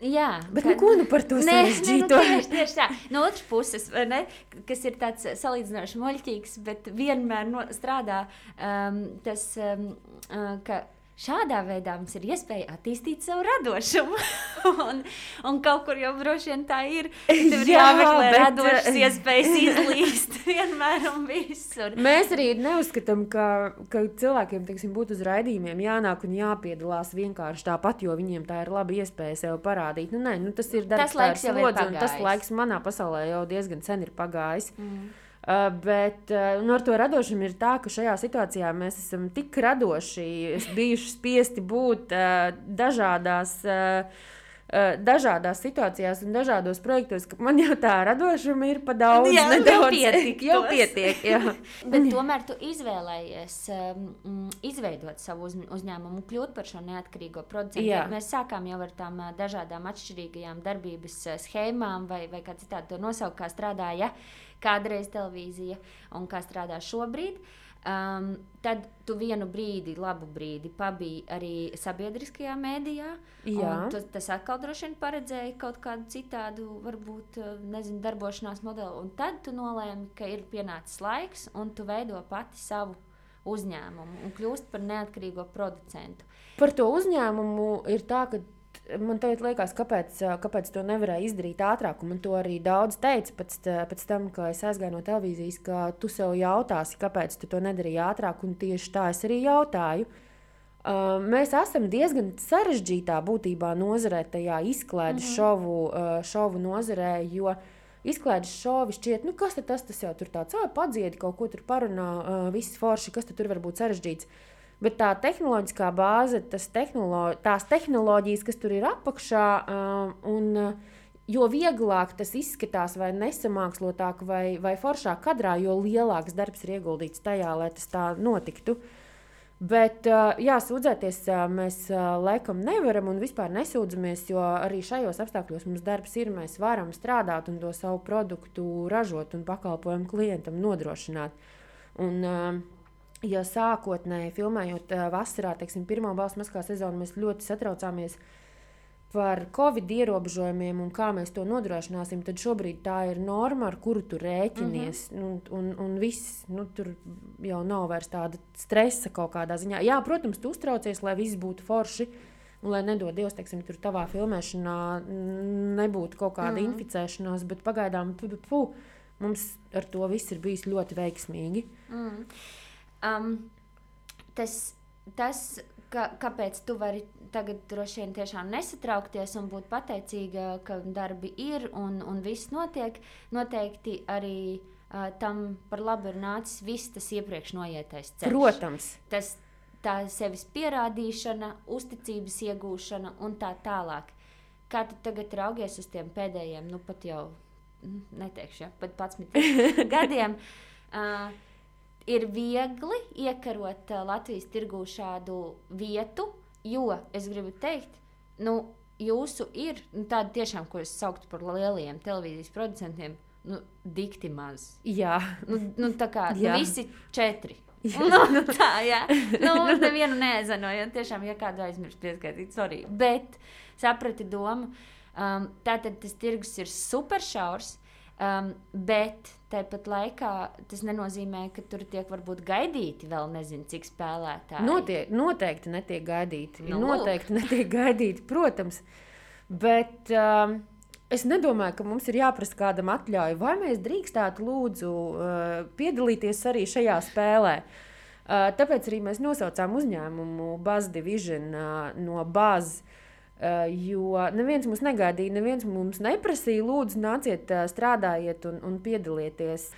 Jā, bet ka, nu, ko nu par to sarežģīto? Nu, tieši, tieši tā. No otras puses, ne, kas ir tāds salīdzinoši muļķīgs, bet vienmēr no, strādā um, tas, um, ka Šādā veidā mums ir iespēja attīstīt savu radošumu. un, un kaut kur jau droši vien tā ir. Tur Jā, jāmeklē bet... radošas eh, iespējas izlīst vienmēr un visur. Mēs arī neuzskatām, ka, ka cilvēkiem teiksim, būtu uz raidījumiem jānāk un jāpiedalās vienkārši tāpat, jo viņiem tā ir laba iespēja sev parādīt. Nu, nē, nu, tas ir darbs, tas laiks jau ir pagājis. Tas laiks manā pasaulē jau diezgan sen ir pagājis. Mm. Uh, bet uh, nu, ar to radošumu ir tā, ka šajā situācijā mēs esam tik radoši, bijuši spiesti būt uh, dažādās. Uh, dažādās situācijās un dažādos projektos, ka man jau tā radošuma ir pa daudz. Jā, nedaudz, jau pietiek. jau pietiek jā. Bet tomēr tu izvēlējies um, izveidot savu uz, uzņēmumu, kļūt par šo neatkarīgo producentu. Jā. Mēs sākām jau ar tām dažādām atšķirīgajām darbības schēmām vai, vai kā citādi to nosaukt, kā strādāja. Ja? kādreiz televīzija un kā strādā šobrīd. Um, tad tu vienu brīdi, labu brīdi, pabiji arī sabiedriskajā mēdījā. Tu, tas atkal droši vien paredzēja kaut kādu citādu, varbūt, uh, nezinu, darbošanās modeli. Un tad tu nolēmi, ka ir pienācis laiks, un tu veido pati savu uzņēmumu un kļūst par neatkarīgo producentu. Par to uzņēmumu ir tā, ka man liekas, kāpēc, kāpēc to nevarēja izdarīt ātrāk. Man to arī daudz teica pēc, pēc tam, kad es aizgāju no televīzijas, ka tu sev jautāsi, kāpēc tu to nedarīji ātrāk. Un tieši tā es arī jautāju. Uh, mēs esam diezgan sarežģītā būtībā nozarē, tajā izklaides mm -hmm. šovu, uh, šovu nozarē, jo izklaides šovi šķiet, nu kas tas, tas jau tur tāds - padziedi, kaut ko tur parunā, uh, viss forši, kas tur var būt sarežģīts. Uh, Bet tā tehnoloģiskā bāze, tehnolo tās tehnoloģijas, kas tur ir apakšā, uh, un, uh, jo vieglāk tas izskatās, vai nesamākslotāk, vai, vai foršāk kadrā, jo lielāks darbs ir ieguldīts tajā, lai tas tā notiktu. Bet, uh, jā, sūdzēties uh, mēs laikam nevaram un vispār nesūdzamies, jo arī šajos apstākļos mums darbs ir. Mēs varam strādāt un to savu produktu ražot un pakalpojumu klientam nodrošināt. Un, uh, ja sākotnēji filmējot uh, vasarā, teiksim, pirmo balstu maskā sezonu, mēs ļoti satraucāmies par covid ierobežojumiem un kā mēs to nodrošināsim, tad šobrīd tā ir norma, ar kuru tu rēķinies. Mm -hmm. un, un, un viss, nu, tur jau nav vairs tāda stresa kaut kādā ziņā. Jā, protams, tu uztraucies, lai viss būtu forši. Un, lai nedod Dievs, teiksim, tur tavā filmēšanā nebūtu kaut kāda mm -hmm. inficēšanās, bet pagaidām pu, pu, mums ar to viss ir bijis ļoti veiksmīgi. Mm. Um, tas, tas ka, kāpēc tu vari tagad droši vien tiešām nesatraukties un būt pateicīga, ka darbi ir un, un viss notiek, noteikti arī uh, tam par labu ir nācis viss tas iepriekš noietais ceļš. Protams. Tas, tā sevis pierādīšana, uzticības iegūšana un tā tālāk. Kā tu tagad raugies uz tiem pēdējiem, nu pat jau, mm, neteikšu, ja, pat 11 gadiem? Uh, ir viegli iekarot uh, Latvijas tirgū šādu vietu, jo es gribu teikt, nu, jūsu ir nu, tādi tiešām, ko es sauktu par lieliem televīzijas producentiem, nu, dikti maz. Jā, nu, nu, tā kā nu, visi četri. nu, nu, tā, jā, nu, nevienu nezinu, jo tiešām, ja kādu aizmirst pieskaitīt, sorry. Bet saprati domu. Um, tātad tas tirgus ir super šaurs, um, bet tāpat laikā tas nenozīmē, ka tur tiek varbūt gaidīti vēl nezinu, cik spēlētāji. Notiek, noteikti netiek gaidīti. Nu, noteikti netiek gaidīti, protams. Bet um, es nedomāju, ka mums ir jāprasa kādam atļauju, vai mēs drīkstētu lūdzu uh, piedalīties arī šajā spēlē. Uh, tāpēc arī mēs nosaucām uzņēmumu Buzz Division uh, no Buzz. Uh, jo neviens mūs negaidīja, neviens mums neprasīja, lūdzu, nāciet, uh, strādājiet un, un piedalieties.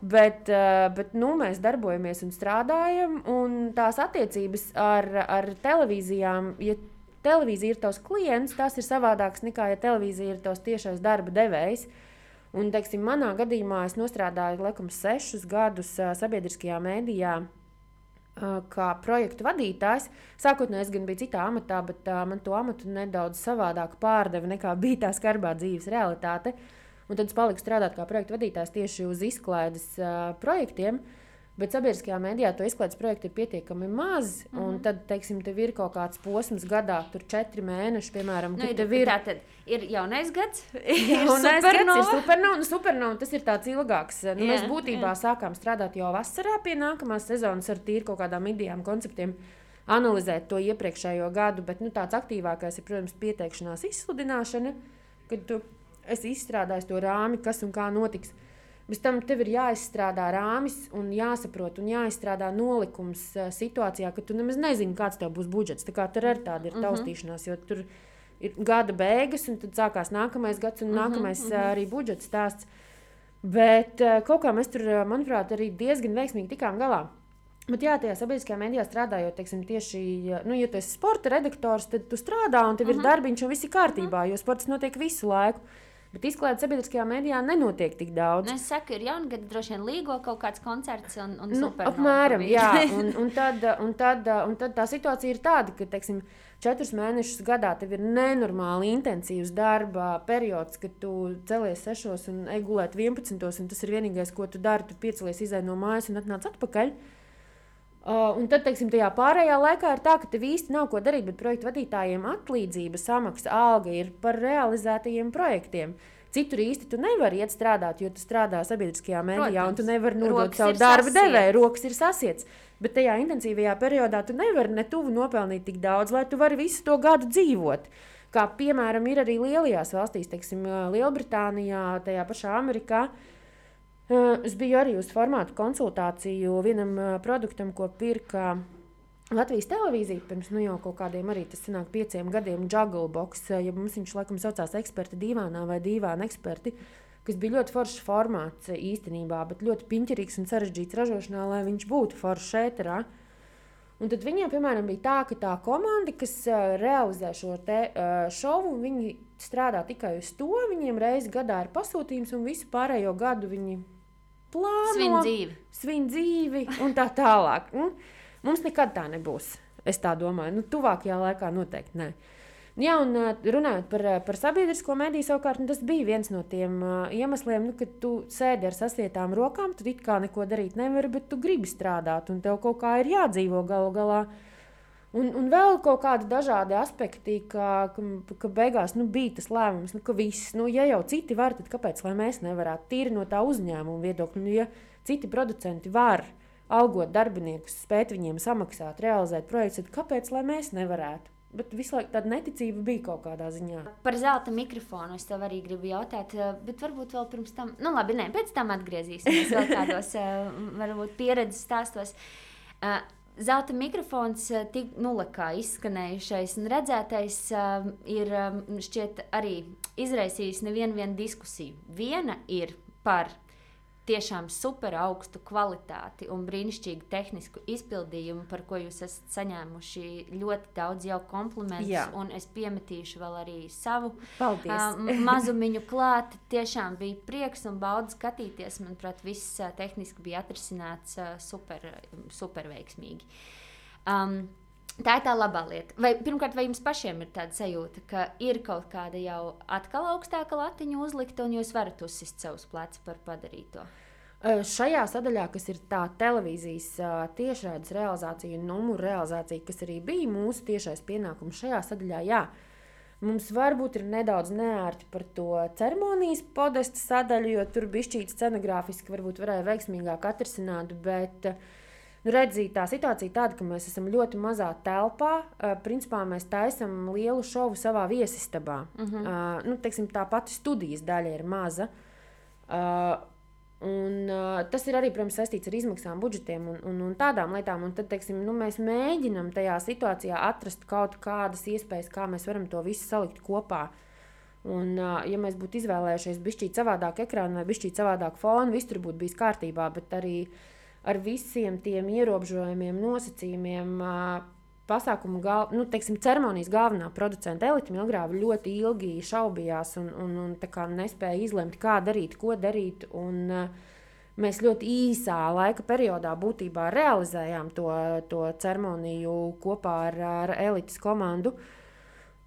Bet, uh, bet nu, mēs darbojamies un strādājam, un tās attiecības ar, ar televīzijām, ja televīzija ir tavs klients, tas ir savādāks nekā, ja televīzija ir tavs tiešais darba devējs. Un, teiksim, manā gadījumā es strādāju laikam sešus gadus sabiedriskajā mēdījā kā projektu vadītājs. Sākotnēji es gan biju citā amatā, bet uh, man to amatu nedaudz savādāk pārdeva nekā bija tā skarbā dzīves realitāte. Un tad es paliku strādāt kā projektu vadītājs tieši uz izklaides uh, projektiem. Uh, Bet sabiedriskajā mēdījā to izklaides projektu ir pietiekami maz. Mm -hmm. Tad, teiksim, tev ir kaut kāds posms gadā, tur četri mēneši, piemēram, nu, ir. Tā tad ir jaunais gads, jaunais gads, ir supernova. Nu, supernova tas ir tāds ilgāks. Nu, jā, mēs būtībā jā. sākām strādāt jau vasarā pie nākamās sezonas ar tīri kaut kādām idejām, konceptiem. Analizēt to iepriekšējo gadu, bet nu, tāds aktīvākais ir, protams, pieteikšanās izsludināšana, kad tu esi izstrādājis to rāmi, kas un kā notiks. Uh, Bez tam tev ir jāizstrādā rāmis un jāsaprot un jāizstrādā nolikums uh, situācijā, ka tu nemaz nezini, kāds tev būs budžets. Tā kā tur ir tāda ir mhm. taustīšanās, jo tur ir gada beigas, un tad sākās nākamais gads un mm -hmm, nākamais mm -hmm. uh, arī budžets stāsts. Bet uh, kaut kā mēs tur, manuprāt, arī diezgan veiksmīgi tikām galā. Bet jā, tajā sabiedriskajā mēdījā strādājot, teiksim, tieši, nu, ja tu esi sporta redaktors, tad tu strādā un tev mm -hmm. ir mhm. darbiņš un viss ir kārtībā, mm -hmm. jo sports notiek visu laiku. Bet izklaides sabiedriskajā mēdījā nenotiek tik daudz. Nu, es saku, ir jaungada, droši vien līgo kaut kāds koncerts un, un nu, apmēram, jā. Un, un, tad, un, tad, un tad tā situācija ir tāda, ka, teiksim, četrus mēnešus gadā tev ir nenormāli intensīvs darba periods, kad tu celies sešos un ej gulēt 11. un tas ir vienīgais, ko tu dari. Tu piecelies, izai no mājas un atnāc atpakaļ. Uh, un tad, teiksim, tajā pārējā laikā ir tā, ka tev īsti nav ko darīt, bet projektu vadītājiem atlīdzība, samaksa, alga ir par realizētajiem projektiem. Citur īsti tu nevari iet strādāt, jo tu strādā sabiedriskajā mēdījā, un tu nevari nodot savu darbu devēju, rokas ir sasiets. Bet tajā intensīvajā periodā tu nevari ne tuvu nopelnīt tik daudz, lai tu vari visu to gadu dzīvot. Kā piemēram, ir arī lielajās valstīs, teiksim, Lielbritānijā, tajā pašā Amerikā. Uh, Es biju arī uz formātu konsultāciju vienam produktam, ko pirka Latvijas televīzija pirms nu, jau kaut kādiem arī tas senāk pieciem gadiem. Jugglebox, ja mums viņš laikam saucās eksperti divānā vai divāna eksperti, kas bija ļoti foršs formāts īstenībā, bet ļoti piņķerīgs un sarežģīts ražošanā, lai viņš būtu foršs ēterā. Un tad viņiem, piemēram, bija tā, ka tā komanda, kas uh, realizē šo te, uh, šovu, viņi strādā tikai uz to. Viņiem reizes gadā ir pasūtījums, un visu pārējo gadu viņi plāno, svin dzīvi. svin dzīvi un tā tālāk. Un mums nekad tā nebūs. Es tā domāju, nu, tuvākajā laikā noteikti nē. Jā, un runājot par, par sabiedrisko mediju, savukārt nu, tas bija viens no tiem uh, iemesliem, nu, kad tu sēdi ar sasietām rokām, tu it kā neko darīt nevari, bet tu gribi strādāt, un tev kaut kā ir jādzīvo galu galā. Un, un vēl kaut kādi dažādi aspekti, ka, ka, ka beigās nu, bija tas lēmums, nu, ka viss, nu, ja jau citi var, tad kāpēc mēs nevarētu? Tīri no tā uzņēmuma viedokļa, nu, ja citi producenti var algot darbiniekus, spēt viņiem samaksāt, realizēt projektus, tad kāpēc mēs nevarētu? Bet visu laiku tāda neticība bija kaut kādā ziņā. Par zelta mikrofonu es tev arī gribu jautāt, bet varbūt vēl pirms tam, nu labi, nē, pēc tam atgriezīsimies vēl kādos varbūt pieredzes stāstos. Zelta mikrofons, eh, tik, nu, kā izskanējušais un redzētais, uh, ir um, šķiet arī izraisījis nevienu diskusiju. Viena ir par tiešām super augstu kvalitāti un brīnišķīgu tehnisku izpildījumu, par ko jūs esat saņēmuši ļoti daudz jau komplimentu. Un es piemetīšu vēl arī savu uh, mazumiņu klāt. Tiešām bija prieks un bauda skatīties. Manuprāt, viss uh, tehniski bija atrisināts uh, super, super veiksmīgi. Um, Tā ir tā labā lieta. Vai, pirmkārt, vai jums pašiem ir tāda sajūta, ka ir kaut kāda jau atkal augstāka latiņa uzlikta, un jūs varat uzsist savus plecus par padarīto? Šajā sadaļā, kas ir tā televīzijas tiešraides realizācija numuru realizācija, kas arī bija mūsu tiešais pienākums šajā sadaļā, jā. Mums varbūt ir nedaudz neērti par to ceremonijas podesta sadaļu, jo tur bija šķīts scenogrāfiski, varbūt varēja veiksmīgāk atrisināt. Bet, nu, redzīt, tā situācija ir tāda, ka mēs esam ļoti mazā telpā. Uh, principā mēs taisām lielu šovu savā viesistabā. Uh -huh. uh, nu, teiksim, tā pati studijas daļa ir maza. Uh, Un, uh, tas ir arī, protams, saistīts ar izmaksām, budžetiem un, un, un tādām lietām. Un tad, teiksim, nu, mēs mēģinām tajā situācijā atrast kaut kādas iespējas, kā mēs varam to visu salikt kopā. Un, uh, ja mēs būtu izvēlējušies bišķīt savādāk ekrānu vai bišķīt savādāk fonu, viss tur būtu bijis kārtībā. Bet arī ar visiem tiem ierobežojumiem, nosacījumiem. Uh, pasākumu gal, nu, teiksim, ceremonijas galvenā producenta Elita Milgrāva ļoti ilgi šaubījās un, un, un nespēja izlemt, kā darīt, ko darīt. Un, uh, mēs ļoti īsā laika periodā būtībā realizējām to, to ceremoniju kopā ar, ar elites komandu.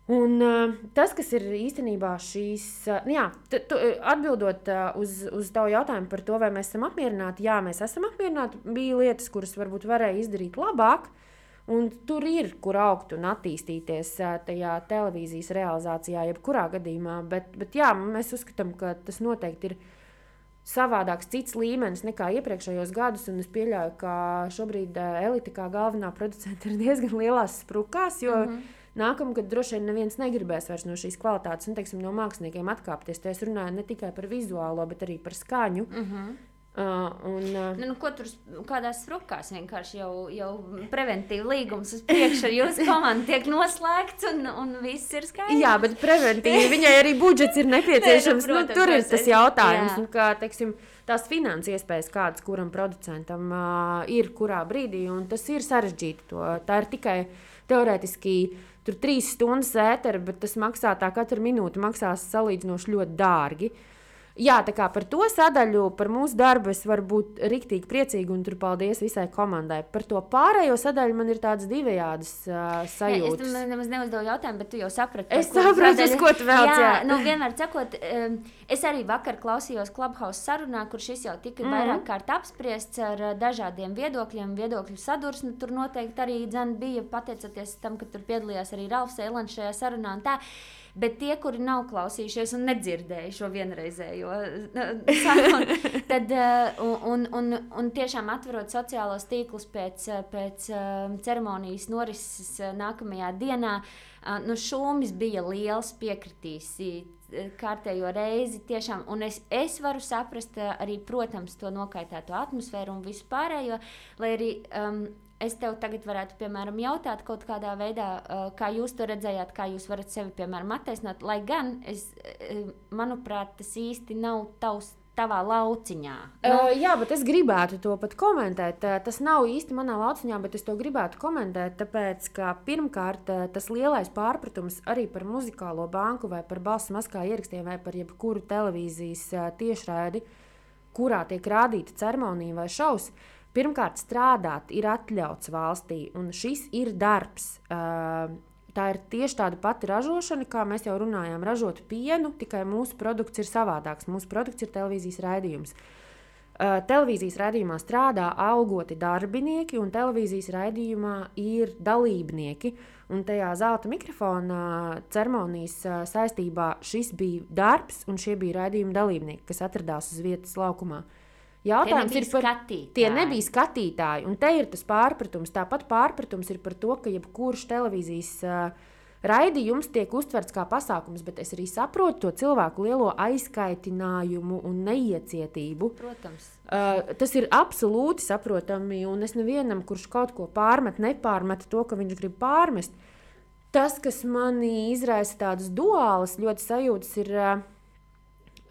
Un, uh, tas, kas ir īstenībā šīs, uh, jā, t, t, atbildot uh, uz, uz tavu jautājumu par to, vai mēs esam apmierināti, jā, mēs esam apmierināti. Bija lietas, kuras varbūt varēja izdarīt labāk, Un tur ir, kur augt un attīstīties tajā televīzijas realizācijā, jebkurā gadījumā. Bet, bet jā, mēs uzskatām, ka tas noteikti ir savādāks, cits līmenis nekā iepriekšējos gadus. Es pieļauju, ka šobrīd Elite kā galvenā producente ir diezgan lielās sprukās. Jo, mm -hmm. Nākamgad droši vien neviens negribēs vairs no šīs kvalitātes, un teiksim, no māksliniekiem atkāpties. Te es runāju ne tikai par vizuālo, bet arī par skaņu. Mm -hmm. Uh, un, uh, nu, nu, ko tur kādās sprukās vienkārši jau, jau preventīvi līgums uz priekšu ar jūsu komandu tiek noslēgts un, un viss ir skaidrs. Jā, bet preventīvi viņai arī budžets ir nepieciešams. Nē, nu, protams, nu, tur ir tas jautājums, un, kā, teiksim, tās finanses iespējas, kādas kuram producentam uh, ir kurā brīdī, un tas ir sarežģīti. To. Tā ir tikai teorētiski. Tur trīs stundas ētera, bet tas maksā tā katru minūti maksās salīdzinoši ļoti dārgi. Uh, Jā, tā kā par to sadaļu, par mūsu darbu es varu būt rīktīgi priecīga un tur paldies visai komandai. Par to pārējo sadaļu man ir tādas divējādas uh, sajūtas. Ne, es nemaz neuzdevu jautājumu, bet tu jau saprati. Es saprotu, uz ko tu vēl jā, jā. Nu, vienmēr sakot, um, es arī vakar klausījos Clubhouse sarunā, kur šis jau tika mm -hmm. vairāk kārt apspriests ar uh, dažādiem viedokļiem, viedokļu sadursmi. Tur noteikti arī dzen, bija pateicoties tam, ka tur piedalījās arī Ralfs Eilants šajā sarunā. Bet tie, kuri nav klausījušies un nedzirdējuši šo vienreizējo sarunu, tad uh, un, un, un tiešām atverot sociālos tīklus pēc, pēc uh, ceremonijas norises nākamajā dienā, nu, šūmis bija liels piekritīs kārtējo reizi. Tiešām, un es, es varu saprast arī, protams, to nokaitēto atmosfēru un visu pārējo, lai arī um, es tev tagad varētu, piemēram, jautāt kaut kādā veidā, kā jūs to redzējāt, kā jūs varat sevi, piemēram, attaisnot. Lai gan, es, manuprāt, tas īsti nav tavs. Tavā lauciņā. Nu? Uh, jā, bet es gribētu to pat komentēt. Tas nav īsti manā lauciņā, bet es to gribētu komentēt. Tāpēc, ka pirmkārt, tas lielais pārpratums arī par muzikālo banku, vai par balss maskā ierakstiem, vai par jebkuru televīzijas tiešraidi, kurā tiek rādīta ceremonija vai šausma Pirmkārt, strādāt ir atļauts valstī, un šis ir darbs. Tā ir tieši tāda pati ražošana, kā mēs jau runājām, ražot pienu, tikai mūsu produkts ir savādāks. Mūsu produkts ir televīzijas raidījums. Televīzijas raidījumā strādā algoti darbinieki, un televīzijas raidījumā ir dalībnieki. Un tajā zelta mikrofona ceremonijas saistībā šis bija darbs, un šie bija raidījuma dalībnieki, kas atradās uz vietas laukumā. Uh, Jautājums ir par to, tie nebija skatītāji. Un te ir tas pārpratums. Tāpat pārpratums ir par to, ka jebkurš televīzijas uh, raidījums tiek uztverts kā pasākums, bet es arī saprotu to cilvēku lielo aizkaitinājumu un neiecietību. Protams. Uh, tas ir absolūti saprotami. Un es nevienam, kurš kaut ko pārmet, nepārmet to, ka viņš grib pārmest. Tas, kas manī izraisa tādas duālas ļoti sajūtas, ir. Uh,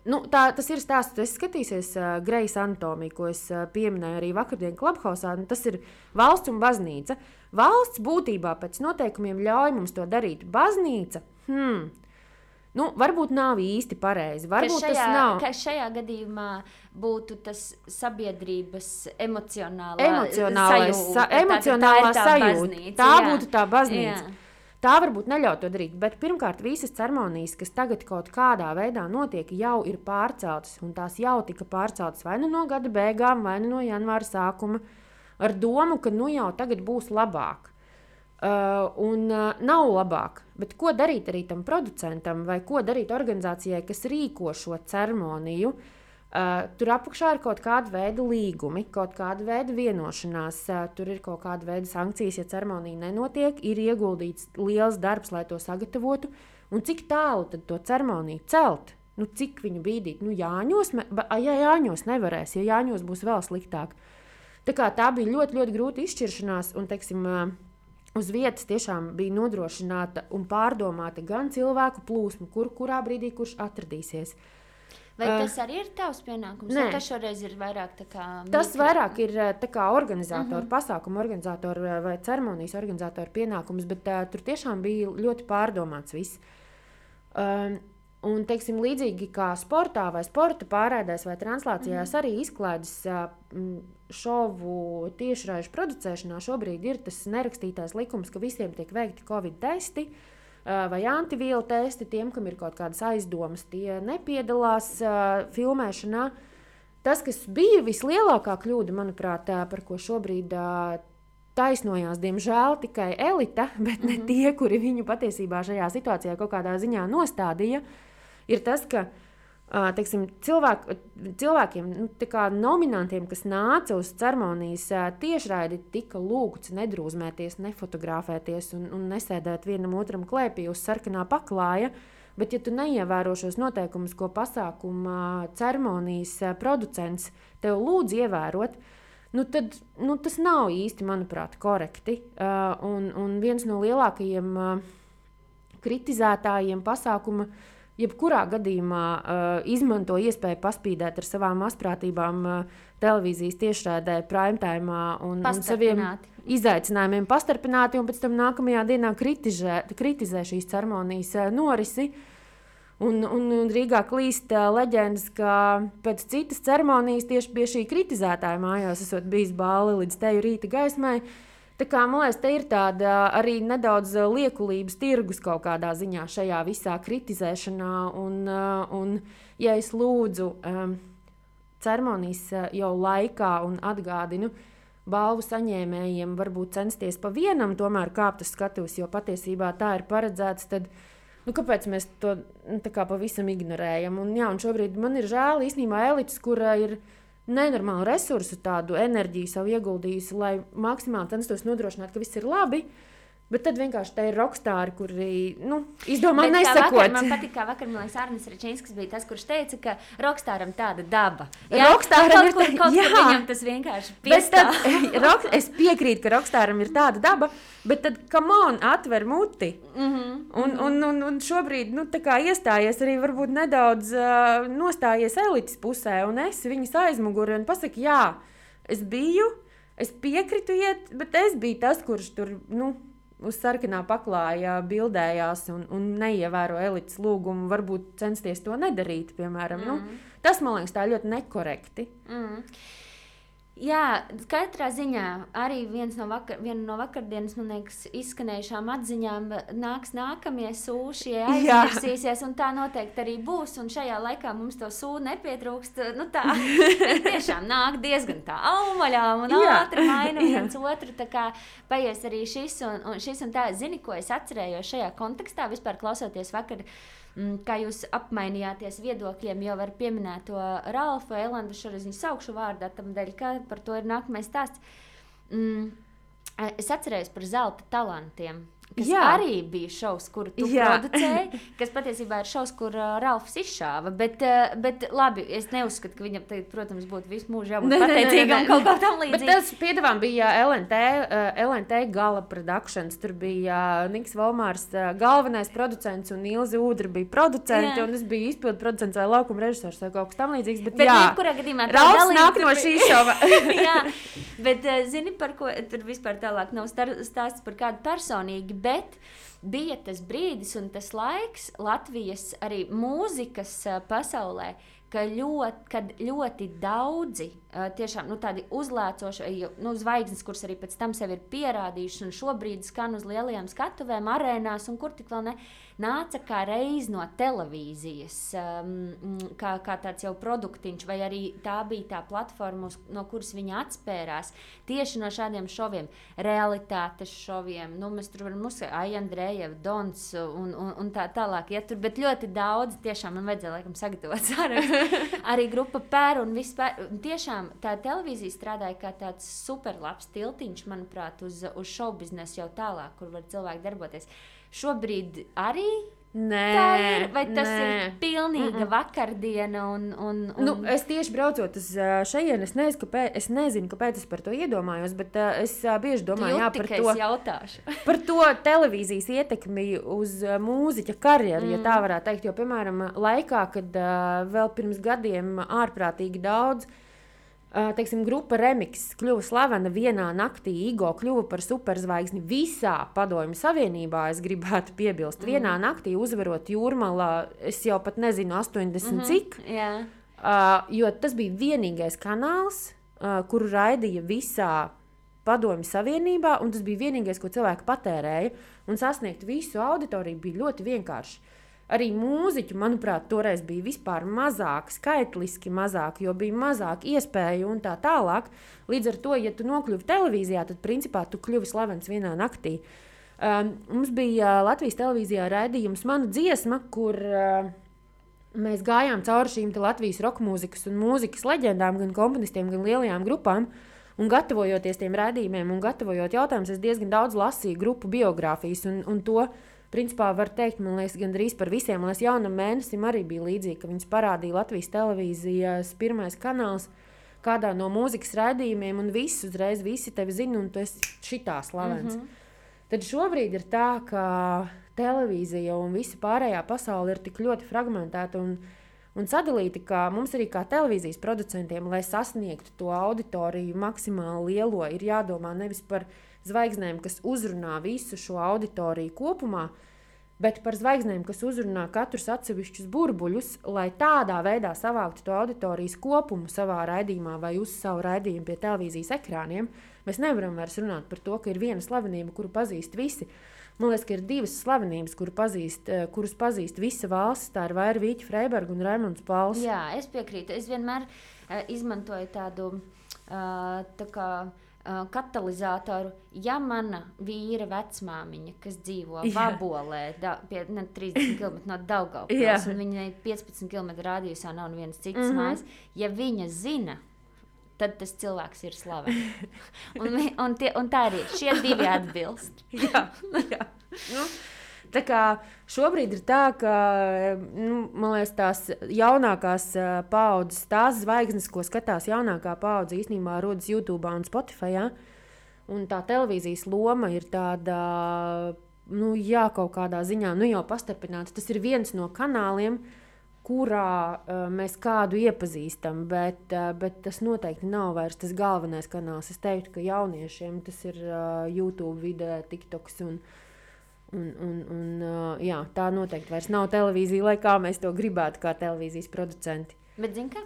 Nu, tā, tas ir stāsts, kas skatīsies uh, Grejas anatomiju, ko es uh, pieminēju arī vakardienas klubhausā. Nu, tas ir valsts un baznīca. Valsts būtībā pēc noteikumiem ļauj mums to darīt. Baznīca, hmm, nu, varbūt nav īsti pareizi. Varbūt šajā, tas nav. Ka šajā gadījumā būtu tas sabiedrības emocionālā emocionālā sajūta. Sa emocionālā tā, tā, tā sajūta. Baznīca, tā jā. būtu tā baznīca. Jā. Tā varbūt neļauj to darīt, bet pirmkārt, visas ceremonijas, kas tagad kaut kādā veidā notiek, jau ir pārceltas, un tās jau tika pārceltas vai nu no gada beigām, vai nu no janvāra sākuma, ar domu, ka nu jau tagad būs labāk. Uh, un uh, nav labāk. Bet ko darīt arī tam producentam, vai ko darīt organizācijai, kas rīko šo ceremoniju? Uh, tur apakšā ir kaut kāda veida līgumi, kaut kāda veida vienošanās, uh, tur ir kaut kāda veida sankcijas, ja ceremonija nenotiek, ir ieguldīts liels darbs, lai to sagatavotu. Un cik tālu tad to ceremoniju celt? Nu, cik viņu bīdīt? Nu, Jāņos, ja Jāņos nevarēs, ja Jāņos būs vēl sliktāk. Tā, tā bija ļoti, ļoti grūta izšķiršanās. Un, teiksim, uh, uz vietas tiešām bija nodrošināta un pārdomāta gan cilvēku plūsma, kur kurā brīdī kurš atradīsies. Vai uh, tas arī ir tavs pienākums? Nē, tas šoreiz ir vairāk tā kā. Tas mikro... vairāk ir kā organizatoru, uh mhm. -huh. pasākumu organizatoru vai ceremonijas organizatoru pienākums, bet uh, tur tiešām bija ļoti pārdomāts viss. Um, Un, teiksim, līdzīgi kā sportā, vai sporta pārraidēs, vai translācijās, mm -hmm. arī izklaides šovu tiešraižu producēšanā šobrīd ir tas nerakstītais likums, ka visiem tiek veikti covid testi. Vai antivielu testi tiem, kam ir kaut kādas aizdomas, tie nepiedalās uh, filmēšanā. Tas, kas bija vislielākā kļūda, manuprāt, uh, par ko šobrīd taisnojās, diemžēl, tikai elite, bet ne -hmm. tie, kuri viņu patiesībā šajā situācijā kaut kādā ziņā nostādīja, ir tas, ka uh, teiksim, cilvēk, cilvēkiem, nu, nominantiem, kas nāca uz ceremonijas tiešraidi, tika lūgts nedrūzmēties, nefotografēties un, un nesēdēt vienam otram klēpī uz sarkanā paklāja. Bet, ja tu neievēro šos noteikumus, ko pasākuma ceremonijas producents tev lūdz ievērot, nu tad nu, tas nav īsti, manuprāt, korekti. Un, un viens no lielākajiem kritizētājiem pasākuma uh, jebkurā gadījumā uh, izmanto iespēju paspīdēt ar savām asprātībām uh, televīzijas tiešraidē, primetime un, un saviem izaicinājumiem pastarpināti, un pēc tam nākamajā dienā kritizē, kritizē šīs ceremonijas uh, norisi. Un, un, un Rīgā klīst leģendas, ka pēc citas ceremonijas tieši pie šī kritizētāja mājās esot bijis bāli līdz teju rīta gaismai. Uh, Tā kā, man liekas, te ir tāda arī nedaudz liekulības tirgus kaut kādā ziņā šajā visā kritizēšanā. Un, un ja es lūdzu um, ceremonijas jau laikā un atgādinu balvu saņēmējiem, varbūt censties pa vienam tomēr kāpt uz skatuves, jo patiesībā tā ir paredzēts. Tad, Nu, kāpēc mēs to nu, pavisam ignorējam? Un, jā, un šobrīd man ir žēl īstenībā elites, kura ir ielikās nenormālu resursu, tādu enerģiju savu ieguldījusi, lai maksimāli censtos nodrošināt, ka viss ir labi. Bet tad vienkārši tā ir rokstāri, kuri nu, izdomā nesakot. Vakar, man patīk, kā vakar Milēns Arnis Rečinskis bija tas, kurš teica, ka rokstāram tāda daba. Jā, rokstāram ir tāda daba. Viņam tas vienkārši piestāv. Es piekrītu, ka rokstāram ir tāda daba, bet tad, come on, atver muti. Mm -hmm. un, un, un, un šobrīd, nu, iestājies arī varbūt nedaudz uh, nostājies elites pusē un es viņus aizmuguri un pasaku, jā, es biju, es piekritu iet, bet es biju tas, kurš tur, nu, uz sarkanā paklāja bildējās un, un neievēro elites lūgumu, varbūt censties to nedarīt. Piemēram, nu, mm. nu, tas man liekas, tā ļoti nekorekti. Mm. Jā, katrā ziņā arī no, vakar, no vakardienas liekas, izskanējušām atziņām nāks nākamie sūši, aizmirsīsies, un tā noteikti arī būs. Un šajā laikā mums to sūdu nepietrūkst. Nu, tā tiešām nāk diezgan tā augaļām un ātri maina viens otru. Tā kā paies arī šis un, un šis un tā. Zini, ko es atcerējos šajā kontekstā, vispār klausoties vakar. Mm, kā jūs apmainījāties viedokļiem, jau var pieminēt to Ralfu Elandu, šoreiz viņu saukšu vārdā, tam dēļ, ka par to ir nākamais stāsts. Mm, es atceros par zelta talantiem kas Jā. arī bija šovs, kuru tu Jā. producēji, kas patiesībā ir šovs, kur uh, Ralfs izšāva. Bet, uh, bet labi, es neuzskatu, ka viņam, te, protams, būtu visu mūžu jābūt pateicīgam kaut kā tam līdzīgam. Tas piedāvājums bija LNT, uh, LNT gala productions. Tur bija uh, Niks Valmārs, uh, galvenais producents, un Ilze Udra bija producenti, jā. un es biju izpildu producents vai laukuma režisors vai kaut kas tam līdzīgs. Bet, bet jā, jebkurā gadījumā Ralfs nāk no šī šova. jā, bet uh, zini, par ko tur vispār tālāk nav stāsts par kādu personīgi bet bija tas brīdis un tas laiks Latvijas arī mūzikas uh, pasaulē, ka ļoti, kad ļoti daudzi tiešām nu, tādi uzlēcoši nu, zvaigznes, kuras arī pēc tam sev ir pierādījušas, un šobrīd skan uz lielajām skatuvēm, arēnās, un kur tik vēl ne, nāca kā reiz no televīzijas, um, kā, kā tāds jau produktiņš, vai arī tā bija tā platforma, no kuras viņi atspērās tieši no šādiem šoviem, realitātes šoviem. Nu, mēs tur varam uzsākt Aija Andrejeva, Dons un, un, un tā tālāk. Ja tur, bet ļoti daudz, tiešām man vajadzēja laikam sagatavot sarakstu. arī grupa pēr un vispār. Tiešām tā televīzija strādāja kā tāds superlabs tiltiņš, manuprāt, uz, uz šovu biznesu jau tālāk, kur var cilvēki darboties šobrīd arī Nē, tā ir. Vai tas nē. ir pilnīga mm -mm. vakardiena? Un, un, un... Nu, es tieši braucot uz šejienes, es, nezinu, kāpēc, es nezinu, kāpēc es par to iedomājos, bet uh, es bieži domāju jā, par, to, jautāšu. par to televīzijas ietekmi uz mūziķa karjeru, mm. ja tā varētu teikt. Jo, piemēram, laikā, kad uh, vēl pirms gadiem ārprātīgi daudz Uh, teiksim, grupa Remix kļuva slavena vienā naktī. Igo kļuva par superzvaigzni visā Padomju Savienībā. Es gribētu piebilst, mm. vienā naktī uzvarot jūrmalā, es jau pat nezinu, 80 mm -hmm. cik. Jā. Uh, jo tas bija vienīgais kanāls, uh, kuru raidīja visā Padomju Savienībā, un tas bija vienīgais, ko cilvēki patērēja. Un sasniegt visu auditoriju bija ļoti vienkārši. Arī mūziķu, manuprāt, toreiz bija vispār mazāk, skaitliski mazāk, jo bija mazāk iespēju un tā tālāk. Līdz ar to, ja tu nokļuvi televīzijā, tad principā tu kļuvi slavens vienā naktī. Um, mums bija uh, Latvijas televīzijā raidījums Mana dziesma, kur uh, mēs gājām cauri šīm Latvijas roka mūzikas un mūzikas leģendām, gan komponistiem, gan lielajām grupām. Un gatavojoties tiem rādījumiem un gatavojot jautājumus, es diezgan daudz lasīju grupu biogrāfijas un, un to principā var teikt, man liekas, gandrīz par visiem. Man liekas, jaunam mēnesim arī bija līdzīgi, ka viņas parādīja Latvijas televīzijas pirmais kanāls kādā no mūzikas raidījumiem, un viss uzreiz visi tevi zina, un tu esi šitā slavens. Mm -hmm. Tad šobrīd ir tā, ka televīzija un visa pārējā pasaule ir tik ļoti fragmentēta un, un sadalīta, ka mums arī kā televīzijas producentiem, lai sasniegtu to auditoriju maksimāli lielo, ir jādomā nevis par viņu zvaigznēm, kas uzrunā visu šo auditoriju kopumā, bet par zvaigznēm, kas uzrunā katrus atsevišķus burbuļus, lai tādā veidā savāktu to auditorijas kopumu savā raidījumā vai uz savu raidījumu pie televīzijas ekrāniem. Mēs nevaram vairs runāt par to, ka ir viena slavenība, kuru pazīst visi. Man liekas, ka ir divas slavenības, kuru pazīst, eh, kurus pazīst visa valsts. Tā ir Vaira Vīķa Freiberga un Raimunds Pauls. Jā, es piekrītu. Es vienmēr uh, izmantoju tādu uh, tā kā, uh, katalizatoru, ja mana vīra vecmāmiņa, kas dzīvo. Vabolē, da, pie ne, 30 km no Daugavpils, un viņai 15 km rādījusā nav nevienas citas mm -hmm. mājas, ja viņa zina, tad tas cilvēks ir slavens. un, un, tie, un tā arī šie divi atbilst. jā, jā. Nu. Tā kā šobrīd ir tā, ka nu, liekas, tās jaunākās paudzes, tās zvaigznes, ko skatās jaunākā paudze, īstenībā rodas YouTube un Spotify. Ja? Un tā televīzijas loma ir tāda, nu, jā, kaut kādā ziņā nu, jau pastarpināta. Tas ir viens no kanāliem, kurā uh, mēs kādu iepazīstam, bet, uh, bet tas noteikti nav vairs tas galvenais kanāls. Es teiktu, ka jauniešiem tas ir uh, YouTube, video, TikToks un, uh, Un, un, un, uh, jā, tā noteikti vairs nav televīzija, lai kā mēs to gribētu, kā televīzijas producenti. Bet, zini, ka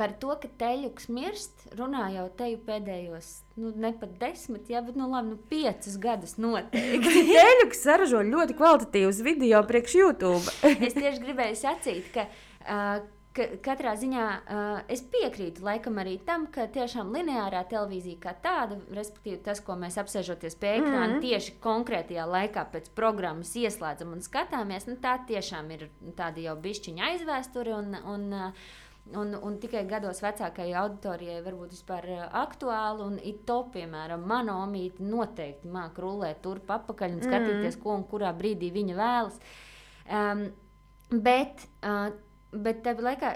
par to, ka teļuks mirst, runā jau teju pēdējos, nu, ne pat desmit, jā, bet, nu, labi, nu, piecus gadus noteikti. teļuks saražo ļoti kvalitatīvus video priekš YouTube. es tieši gribēju sacīt, ka. Uh, ka katrā ziņā uh, es piekrītu laikam arī tam, ka tiešām lineārā televīzija kā tāda, respektīvi tas, ko mēs apsēžoties pie ekrāna mm -hmm. tieši konkrētajā laikā pēc programmas ieslēdzam un skatāmies, nu, tā tiešām ir tāda jau bišķiņa aizvēsture un, un uh, Un, un tikai gados vecākajai auditorijai varbūt vispār aktuāli. Un to, piemēram, mana omīte noteikti māca rulēt turp apakaļ un skatīties, mm ko un kurā brīdī viņa vēlas. Um, bet uh, Bet tev laikā,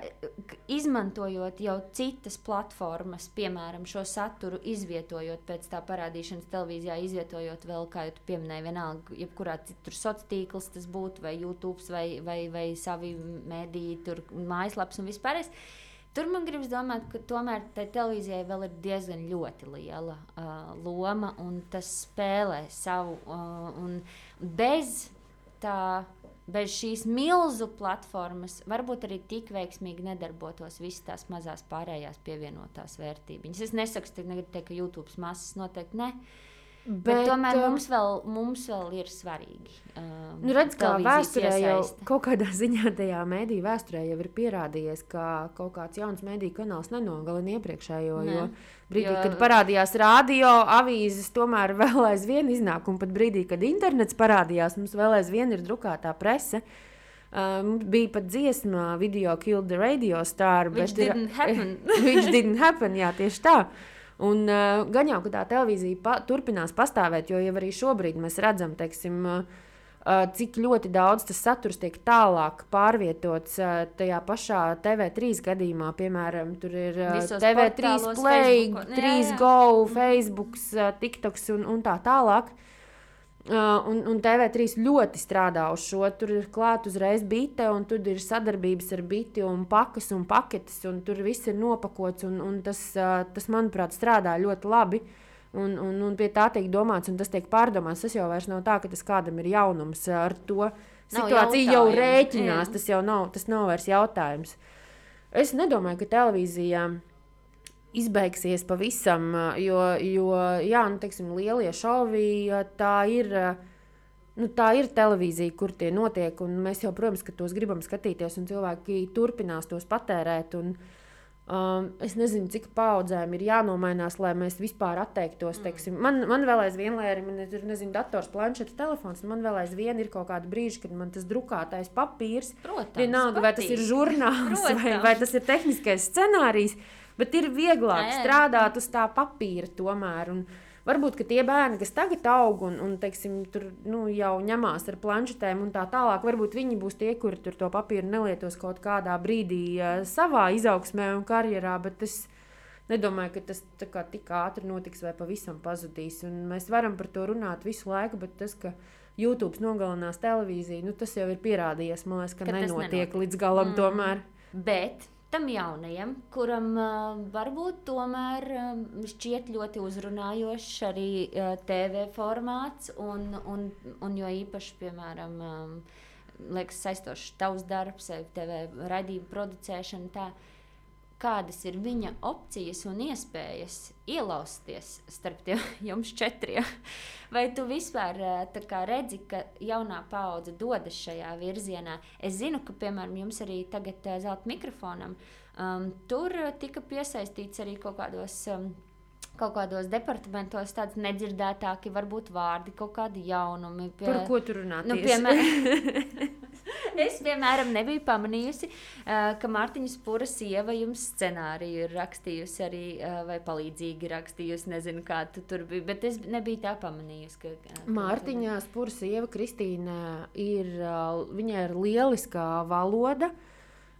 izmantojot jau citas platformas, piemēram, šo saturu, izvietojot pēc tā parādīšanas televīzijā, izvietojot vēl, kā jau pieminēji, vienalga, jebkurā citur sociālā tīkls tas būtu, vai YouTube, vai, vai, vai savi mediji, tur mājaslaps un vispārējais. Tur man gribas domāt, ka tomēr televīzijai vēl ir diezgan liela uh, loma, un tas spēlē savu. Uh, bez tā, bez šīs milzu platformas varbūt arī tik veiksmīgi nedarbotos visas tās mazās pārējās pievienotās vērtības. Es nesaku, ka YouTube masas noteikti ne. Bet, bet tomēr um, mums vēl, mums vēl ir svarīgi. Um, Nu, redz, kā vēsturē jau kaut kādā ziņā tajā mēdīņu vēsturē jau ir pierādījies, ka kaut kāds jauns mēdīņu kanāls nenogalina iepriekšējo. Nē. Jo brīdī, Jo- kad parādījās radio, avīzes tomēr vēl aizvien iznāk, un pat brīdī, kad internets parādījās, mums vēl aizvien ir drukātā prese. Um, bija pat dziesma, video Killed the Radio Star. Which bet ir- didn't happen. Which didn't happen, jā, tieši tā. Un uh, gan jau, ka tā televīzija pa, turpinās pastāvēt, jo jau arī šobrīd mēs redzam, teiksim, uh, cik ļoti daudz tas saturs tiek tālāk pārvietots tajā pašā TV3 gadījumā. Piemēram, tur ir Visos TV3 portālos, Play, Facebooku. Jā, 3 jā. Go, Facebook, TikToks un, un tā tālāk. Uh, un, un TV3 ļoti strādā uz šo. Tur ir klāta uzreiz bite, un tur ir sadarbības ar biti, un pakas un paketes, un tur viss ir nopakots. Un, un tas, uh, tas, manuprāt, strādā ļoti labi. Un, un, un pie tā tiek domāts, un tas tiek pārdomāts. Tas jau nav tā, ka tas kādam ir jaunums. Ar to situāciju jau rēķinās. jā. Tas jau nav, tas nav vairs jautājums. Es nedomāju, ka televīzijā izbeigsies pavisam, ā, jo, jo jā, nu, teiksim, lielie šovi ā, tā ir. ā, Nu, tā ir televīzija, kur tie notiek, un mēs jau, protams, tos gribam skatīties, un cilvēki turpinās tos patērēt. Un, um, es nezinu, cik paudzēm ir jānomainās, lai mēs vispār atteiktos. Teiksim. Man, man vēl aizvien, lai arī man ir nezinu, dators, planšets, telefons, man vēl aizvien ir kaut kādi brīži, kad man tas drukātais papīrs Protams, Vienalga, vai tas ir žurnāls vai, vai tas ir tehniskais scenārijs, bet ir vieglāk Jā, jā. strādāt uz tā papīra tomēr. Un varbūt tie bērni, kas tagad aug un, un teiksim, tur, nu, jau ņemās ar planšetēm un tā tālāk, varbūt viņi būs tie, kuri to papīru nelietos kaut kādā brīdī uh, savā izaugsmē un karjerā. Bet es nedomāju, ka tas kā tik ātri notiks vai pavisam pazudīs. Un mēs varam par to runāt visu laiku, bet tas, ka YouTube nogalinās televīziju, nu, tas jau ir pierādījies. Man liekas, ka, Ka nenotiek, nenotiek. līdz galam Mm. tomēr. Bet tam jaunajam, kuram uh, varbūt tomēr um, šķiet ļoti uzrunājošs arī uh, TV formāts, un, un, un jo īpaši, piemēram, um, liekas, saistošs tavs darbs, TV raidījumu producēšana. Tā, kādas ir viņa opcijas un iespējas ielausties starp tiem jums četriem? Vai tu vispār eh, redzi, ka jaunā paudze dodas šajā virzienā? Es zinu, ka, piemēram, jums arī tagad eh, zelta mikrofonam, um, tur tika piesaistīts arī kaut kādos. Um, Kaut kādos departamentos tādi nedzirdētāki, varbūt vārdi, kaut kādi jaunumi. pie- Par ko tur runāt? Nu, piemēram, es, piemēram, nebiju pamanījusi, uh, ka Mārtiņa Spūra sieva jums scenāriju ir rakstījusi arī, uh, vai palīdzīgi rakstījusi. Nezinu, kā tu tur bija, bet es nebiju tā pamanījusi. Ka, ka, Mārtiņā Spūra sieva Kristīna ir, ā, viņai ir lieliskā valoda.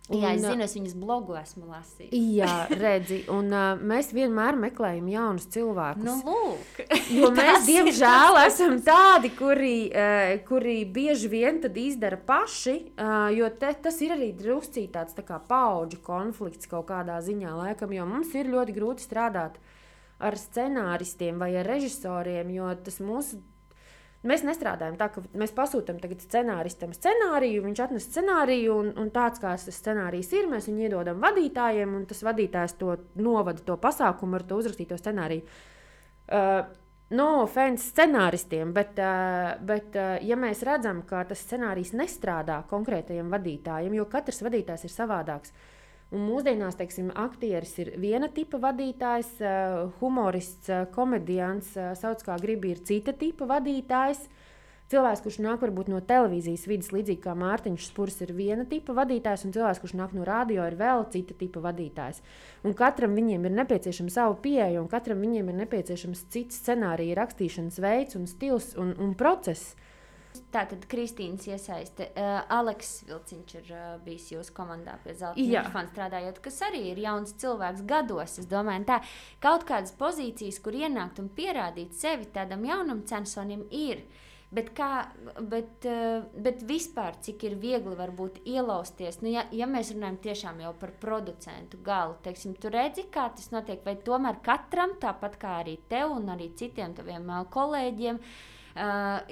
Jā, es un, zinu, es viņas blogu esmu lasījis. Jā, redzi, un uh, mēs vienmēr meklējam jaunus cilvēkus. Nu, lūk, Jo mēs, diemžēl, esam tādi, kuri, uh, kuri bieži vien izdara paši. Uh, jo te, tas ir arī druscīgi tāds tā kā paudžu konflikts kaut kādā ziņā, laikam, jo mums ir ļoti grūti strādāt ar scenāristiem vai ar režisoriem, jo tas mūsu. Mēs nestrādājam tā, ka mēs pasūtām scenāristam scenāriju, viņš atnes scenāriju, un, un tāds kāds tas scenārijs ir, mēs viņu iedodam vadītājiem, un tas vadītājs to novada to pasākumu ar to uzrakstīto scenāriju. Uh, no offense scenāristiem, bet, uh, bet uh, ja mēs redzam, ka tas scenārijs nestrādā konkrētajam vadītājam, jo katrs vadītājs ir savādāks. Un mūsdienās, teiksim, aktieris ir viena tipa vadītājs, uh, humorists, uh, komediants, uh, sauc kā gribi, ir cita tipa vadītājs. Cilvēks, kurš nāk varbūt no televīzijas vidas, līdzīgi kā Mārtiņš Spurs, ir viena tipa vadītājs, un cilvēks, kurš nāk no radio, ir vēl cita tipa vadītājs. Un katram viņiem ir nepieciešama sava pieeja, un katram viņiem ir nepieciešams cits scenārija rakstīšanas veids, un stils un, un process. Tā tad Kristīnas iesaiste. Uh, Aleks Vilciņš ir uh, bijis jūsu komandā pie zelta mikrofona strādājot, kas arī ir jauns cilvēks gados. Es domāju, tā kaut kādas pozīcijas, kur ienākt un pierādīt sevi tādam jaunam censonim ir. Bet, kā, bet, uh, bet vispār, cik ir viegli varbūt ielausties, nu, ja, ja mēs runājam tiešām jau par producentu galu, teiksim, tu redzi, kā tas notiek, vai tomēr katram, tāpat kā arī tev un arī citiem taviem kolēģiem, uh,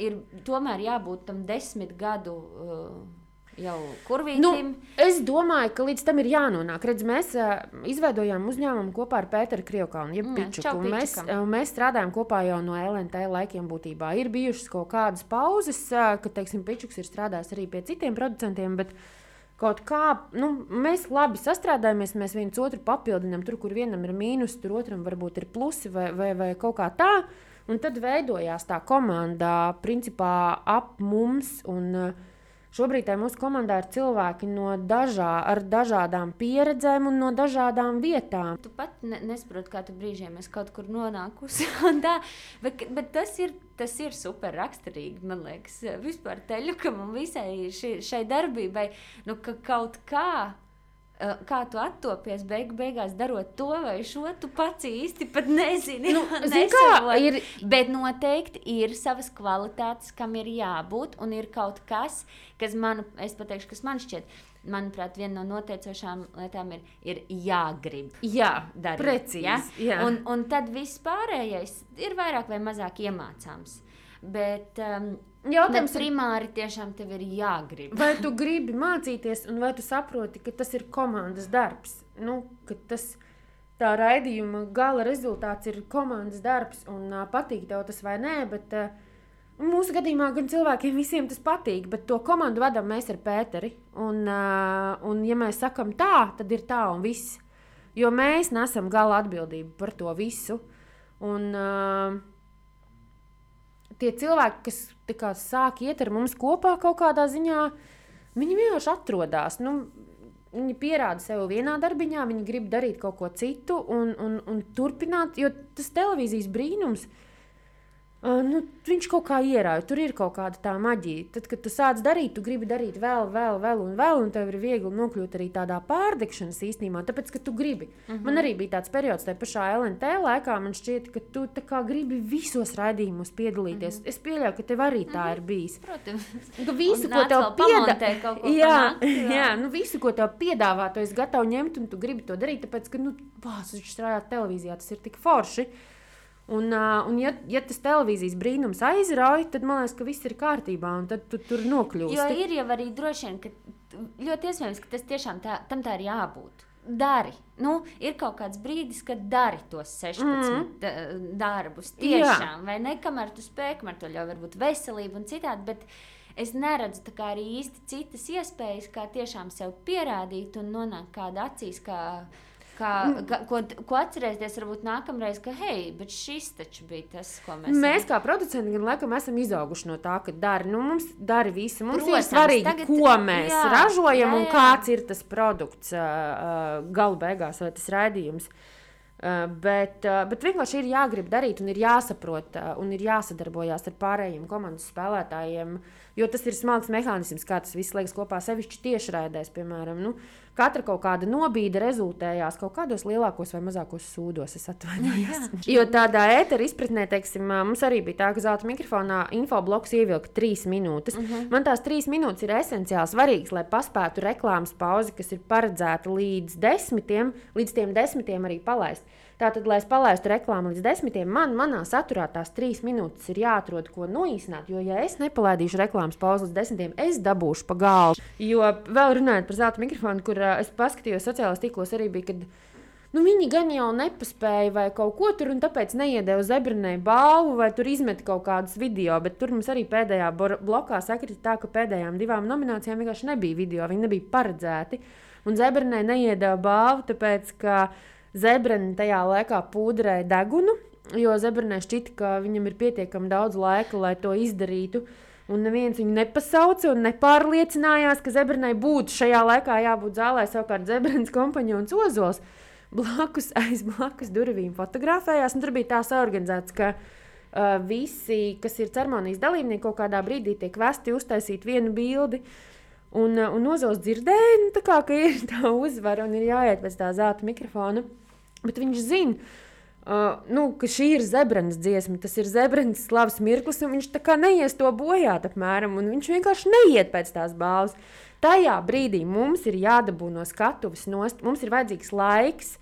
ir tomēr jābūt tam desmit gadu. Uh, jau kurvītim. Nu, es domāju, ka līdz tam ir jānonāk. Redz, mēs uh, izveidojām uzņēmumu kopā ar Pēteru Pičuku. čau, un Mēs, uh, mēs strādājam kopā jau no LNT laikiem būtībā. Ir bijušas kaut kādas pauzes, uh, kad, teiksim, Pičuks ir strādājis arī pie citiem producentiem, bet kaut kā nu, mēs labi sastrādājamies, mēs viens otru papildinām. Tur, kur vienam ir mīnus, tur otram varbūt ir plusi vai, vai, vai kaut kā tā. Un tad veidojās tā komanda principā ap mums. Un, uh, Šobrīd mūsu komandā ir cilvēki no dažā, ar dažādām pieredzēm un no dažādām vietām. Tu pat ne, nesaproti, kā tu brīžiem esi kaut kur nonākusi. tā, bet, bet tas ir, tas ir super raksturīgi, man liekas, vispār teļukam un visai ši, šai darbībai. Nu, ka kaut kā. Uh, Kā tu attopies beigu, beigās darot to vai šo, tu pats īsti pat nezini. Nu, zini kā, ir- Bet noteikti ir savas kvalitātes, kam ir jābūt, un ir kaut kas, kas man, es pateikšu, kas man šķiet, manuprāt, viena no noteicošām lietām ir, ir jāgrib Jā, darīt. precīzi. ja? jā. Un, un tad viss pārējais ir vairāk vai mazāk iemācāms. Bet um, Jautājums ir, primāri tiešām tev ir jāgrib. vai tu gribi mācīties, un vai tu saproti, ka tas ir komandas darbs? Nu, ka tas tā raidījuma gala rezultāts ir komandas darbs, un uh, patīk tev tas vai nē. Bet, uh, Mūsu gadījumā gan cilvēkiem visiem tas patīk, bet to komandu vadām mēs ar Pēteri. Un, uh, un ja mēs sakām tā, tad ir tā un viss. Jo mēs nesam gala atbildību par to visu. Un, uh, tie cilvēki, kas kā, sāk iet ar mums kopā kaut kādā ziņā, viņi vienkārši atrodas. Nu, viņi pierāda sev vienā darbiņā, viņi grib darīt kaut ko citu un, un, un turpināt, jo tas televīzijas brīnums. Uh, nu, viņš kaut kā ierauj, tur ir kaut kāda tā maģija. Tad, kad tu sāc darīt, tu gribi darīt vēl, vēl, vēl, un vēl, un tev ir viegli nokļūt arī tādā pārdegšanas īstenībā, tāpēc, ka tu gribi. Mm -hmm. Man arī bija tāds periods, tajā pašā LNT laikā, man šķiet, ka tu gribi visos raidījumos piedalīties. Mm -hmm. Es pieļauju, ka tev arī tā ir bijis. Protams, Ka visu, ko tev piedāvā, jā, pa nakti, jā. jā, nu visu, ko tev piedāvā, tu esi gatavs ņemt, un tu gribi to darīt, tāpēc, ka, nu, bāz, viņš strādā televīzijā, tas ir tik forši. Un, uh, un ja, ja tas televīzijas brīnums aizrauj, tad man liekas, ka viss ir kārtībā, un tad tu tur nokļūsi. Jo ir jau arī droši vien, ka ļoti iespējams, ka tas tiešām tā, tam tā ir jābūt. Dari. Nu, ir kaut kāds brīdis, kad dari tos 16 mm. darbus. Tiešām, vai ne? Kamēr tu spēj, kamēr to ļauj varbūt veselība un citādi. Bet es neredzu arī īsti citas iespējas, kā tiešām sev pierādīt un nonākt kādā acīs. Kā, Kā, Mm. ka, ko, ko atcerēties, varbūt nākamreiz, ka, hei, bet šis taču bija tas, ko mēs Mēs kā producenti gan laikam esam izauguši no tā, ka dari, nu, mums dara visu. Mums Protams, ir svarīgi, tagad- ko mēs jā, ražojam jā, un jā. kāds ir tas produkts uh, uh, galu beigās vai tas raidījums. Uh, bet, uh, bet vienkārši ir jāgrib darīt, un ir jāsaprot, uh, un ir jāsadarbojas ar pārējiem komandas spēlētājiem. Jo tas ir smags mehānisms, kā tas viss liekas kopā, sevišķi tiešraidēs, piemēram. Nu, katra kaut kāda nobīde rezultējās kaut kādos lielākos vai mazākos sūdos. Es atvainojos. Jo tādā ēterā izpratnē, teiksim, mums arī bija tā, ka zelta mikrofonā infobloks ievilka trīs minūtes. Uh -huh. Man tās trīs minūtes ir esenciāli svarīgas, lai paspētu reklāmas pauzi, kas ir paredzēta līdz desmitiem, līdz tiem desmitiem arī palaist. Tātad, lai es palaistu reklāmu līdz desmitiem, man manā saturā tās trīs minūtes ir jāatrod, ko noīsināt. Jo, ja es nepalaidīšu reklāmas pauzi līdz desmitiem, es dabūšu pa galvu. Jo vēl runājot par zelta mikrofonu, kur uh, es paskatījos sociālajos tīklos, arī bija. Nu, viņi gan jau nepaspēja vai kaut ko tur, un tāpēc neiedēva zebrinai balvu, vai tur izmet kaut kādus video. Bet tur mums arī pēdējā blokā sakrita tā, ka pēdējām divām nominācijām vienkārši nebija video, viņi nebija paredzēti. Un zebrinai neiedēva balvu, tāpēc ka zebrina tajā laikā pūderēja degunu, jo zebrinai šķita, ka viņam ir pietiekami daudz laika, lai to izdarītu. Un neviens viņu nepasauca un nepārliecinājās, ka zebrinai būtu šajā laikā jābūt zālē. Savukārt zebrins kompanjons Ozols blakus aiz blakus durvīm fotografējās. Tur bija tā saorganizēts, ka uh, visi, kas ir ceremonijas dalībnieki, kaut kādā brīdī tiek vesti uztaisīt vienu bildi. Un, uh, un Ozols dzirdēja, nu, kā, ka ir tā uzvara un ir jāiet pēc tā zelta mikrofona. Bet viņš zina, Uh, nu, ka šī ir zebrāns dziesma, tas ir zebrāns slavs mirklis, un viņš tā kā neies to bojāt, apmēram, un viņš vienkārši neiet pēc tās balvas. Tajā brīdī mums ir jādabū no skatuves nost, mums ir vajadzīgs laiks.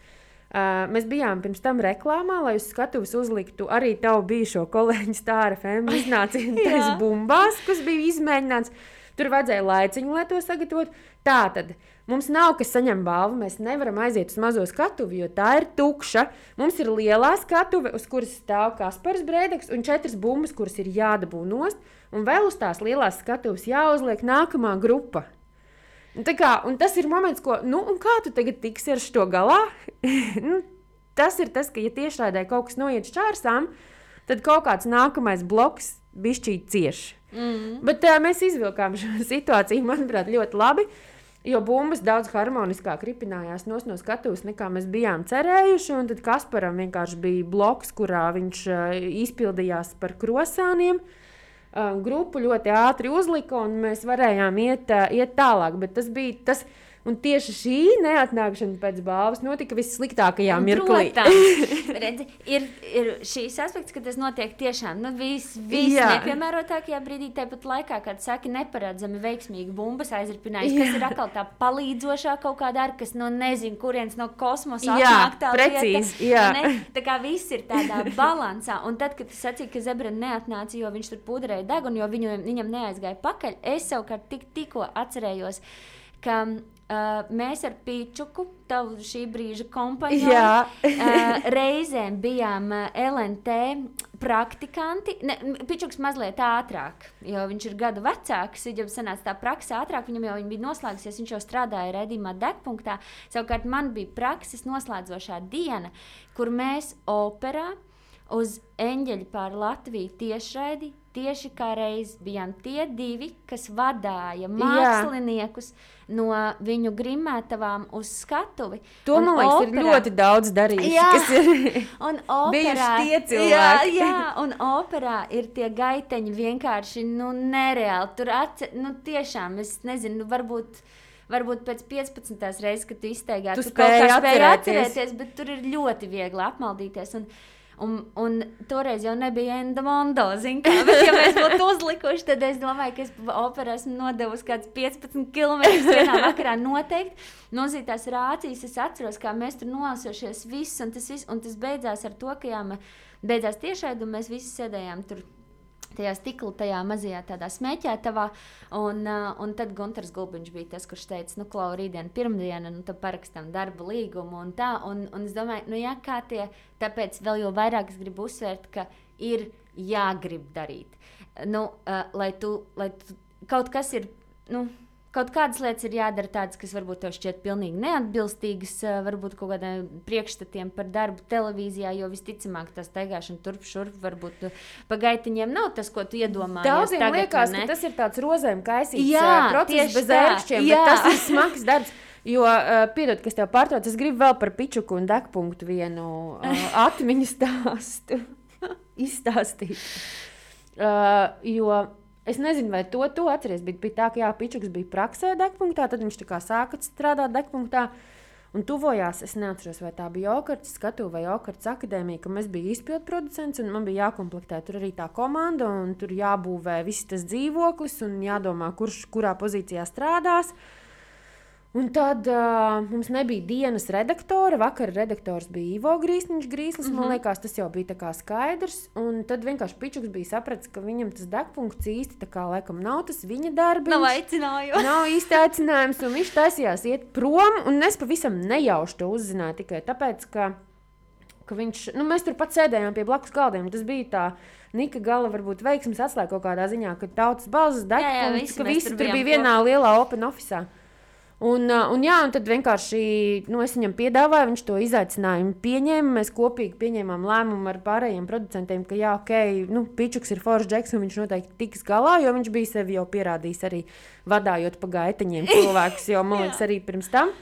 Uh, mēs bijām pirms tam reklāmā, lai uz skatuves uzliktu arī tavu bijušo kolēģi Stāra Fēmu iznācienas bumbās, kas bija izmēģināts. Tur vajadzēja laiciņu, lai to sagatavotu. Tā tad mums nav kas saņem balvu. Mēs nevaram aiziet uz mazo skatuvi, jo tā ir tukša. Mums ir lielā skatuve, uz kuras stāv Kaspars Brēdeks un četras bumbas, kuras ir jādabū nost. Un vēl uz tās lielās skatuves jāuzliek nākamā grupa. Kā, tas ir moments, ko, nu, kā tu tagad tiksi ar šo galā? nu, tas ir tas, ka, ja tiešraidē kaut kas noiet šķērsām, tad kaut kāds nākamais bloks bišķīt cieši. Mm. Bet uh, mēs izvilkām šo situāciju, manuprāt, ļoti labi. Jo bumbas daudz harmoniskāk ripinājās no skatuves, nekā mēs bijām cerējuši. Tad Kasparam vienkārši bija bloks, kurā viņš uh, izpildījās par krosāniem. Uh, grupu ļoti ātri uzlika, un mēs varējām iet, uh, iet tālāk. Bet tas bija tas. Un tieši šī neatnākšana pēc balvas notika vissliktākajā mirklī. Redzi, ir, ir šīs aspekts, ka tas notiek tiešām nu, vis, vis brīdī, tāpat laikā, kad saki neparedzami veiksmīgi bumbas aizripinājuši, kas ir atkal tā palīdzošā kaut kāda ar, kas no nezinu, kurienes no kosmosa atnāk tā precīzi, lieta. Jā. Ne? Tā kā viss ir tādā balansā. Un tad, kad tu sacīki, ka zebra neatnāca, jo viņš tur pudrēja degunu, jo viņu, viņam neaizgāja pakaļ, es savukārt tik, tikko atcerējos, ka Uh, mēs ar Pīčuku, tavu šī brīža kompāniju, uh, reizēm bijām uh, LNT praktikanti. Ne, Pīčuks mazliet ātrāk, jo viņš ir gadu vecāks. Viņam sanāca tā praksa ātrāk, viņam jau bija noslēgusies, viņš jau strādāja redzījumā degpunktā. Savukārt man bija prakses noslēdzošā diena, kur mēs operā uz eņģeļa pār Latviju tiešraidi tieši kā reiz bijām tie divi, kas vadīja māksliniekus Jā. no viņu grimētavām uz skatuvi. To un man liekas, operā, ir ļoti daudz darījuši. Jā, ir un operā, jā, jā, un operā ir tie gaiteņi vienkārši nu, nereāli. Tur atce, nu, tiešām es nezinu, nu, varbūt varbūt pēc 15. reizes, kad tu izteigā, tu, tu kaut kā spēji atcerēties, bet tur ir ļoti viegli apmaldīties. Un, Un, un toreiz jau nebija endomondo, kā, bet, ja mēs būtu uzlikuši, tad es domāju, ka es operā esmu nodevusi kaut kādus 15 km vienā vakarā noteikti. Nozītās rācijas, es atceros, kā mēs tur nolasījušies viss, un tas, viss, un tas beidzās ar to, ka jā, beidzās tiešraidi, un mēs visi sēdējām tur tajā stikla, tajā mazajā tādā smēķētavā. Un, uh, un tad Gunārs Gulbiņš bija tas, kurš teica, nu, Klau, rītdien, pirmdiena, nu, tad parakstām darba līgumu un tā. Un, un es domāju, nu, jā, kā tie, tāpēc vēl jau vairāk es gribu uzsvērt, ka ir jāgrib darīt. Nu, uh, lai tu, lai tu kaut kas ir, nu, Kaut kādas lietas ir jādara tādas, kas varbūt tev šķiet pilnīgi neatbilstīgas, varbūt kaut kādiem priekšstatiem par darbu televīzijā, jo visticamāk tas staigāšana turp šurp varbūt pa gaitiņiem nav tas, ko tu iedomājies. Daudziem tagad, liekas, ka tas ir tāds rozēm kaisīts jā, process bez ērkšķiem, bet tas ir smags darbs. Jo, uh, piedod, kas tev pārtrauc, es gribu vēl par pičuku un degpunktu vienu uh, atmiņu stāstu izstāstīt. Uh, jo Es nezinu, vai to, to atceries. Bet bija tā, ka jā, Pičuks bija praksē degpunktā, tad viņš sāka strādāt degpunktā. Un tuvojās, es neatceros, vai tā bija Okarts skatu vai Okarts akadēmija, ka mēs bijām izpildu producents un man bija jākomplektē tur arī tā komanda un tur jābūvē viss tas dzīvoklis un jādomā, kurš kurā pozīcijā strādās. Uh, Un tad uh, mums nebija dienas redaktora. Vakar redaktors bija Ivo Grīsniņš, Grīslis. Mm -hmm. Man mhm. liekas, tas jau bija skaidrs. Un tad vienkārši Pičuks bija sapratis, ka viņam tas degpunkts īsti tā kā laikam nav tas viņa darbs. Nav aicinājums. Nav īsti aicinājums, un viņš taisījās iet prom. Un es pavisam nejauši to uzzināju tikai tāpēc, ka, ka viņš, nu, mēs tur pat sēdējām pie blakus galdiem. Tas bija tā. Nika gala varbūt veiksmes atslēga kaut kādā ziņā, ka tautas balss degpunkts, ka visi tur, bija vienā lielā open office. Un, un, jā, un tad vienkārši nu, es viņam piedāvāju, viņš to izaicinājumu pieņēma. Mēs kopīgi pieņēmām lēmumu ar pārējiem producentiem, ka, jā, ok, nu, Pičuks ir Foršs Džeks, un viņš noteikti tiks galā, jo viņš bija sevi jau pierādījis arī vadājot pa gaiteņiem cilvēkus, jau man liekas, arī pirms tam.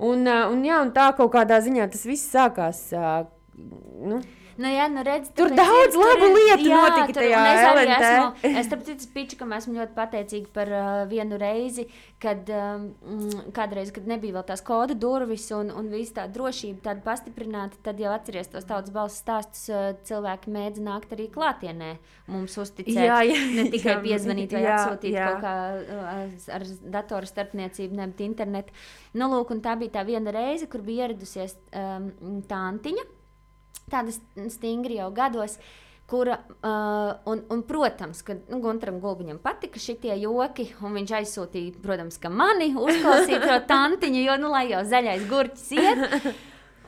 Un, un, jā, un tā kaut kādā ziņā tas viss sākās. Nu, Nu, jā, nu redz, Tur daudz ir- labu lietu jā, notika tur- tajā es arī LNT. esmu- Es tam citu pičukam esmu ļoti pateicīga par uh, vienu reizi, kad um, mm, kādreiz, kad nebija vēl tās koda durvis un, un viss tā drošība tāda pastiprināta, tad jau atceries tos tautas balss stāstus, uh, cilvēki mēdz nākt arī klātienē mums uzticēt. Jā, jā, ne tikai jā, piezvanīt vai jā, atsūtīt jā. kaut kā uh, ar datoru starpniecību, nevis internetu. Nu, lūk, un tā bija tā viena reize, kur bija ieradusies um, tantiņa, tāda st- stingri jau gados. Kura, uh, un, un, protams, ka nu, Gunteram Gulbiņam patika šie joki, un viņš aizsūtīja, protams, ka mani uzklausīt to tantiņu, jo, nu, lai jau zaļais gurķis iet.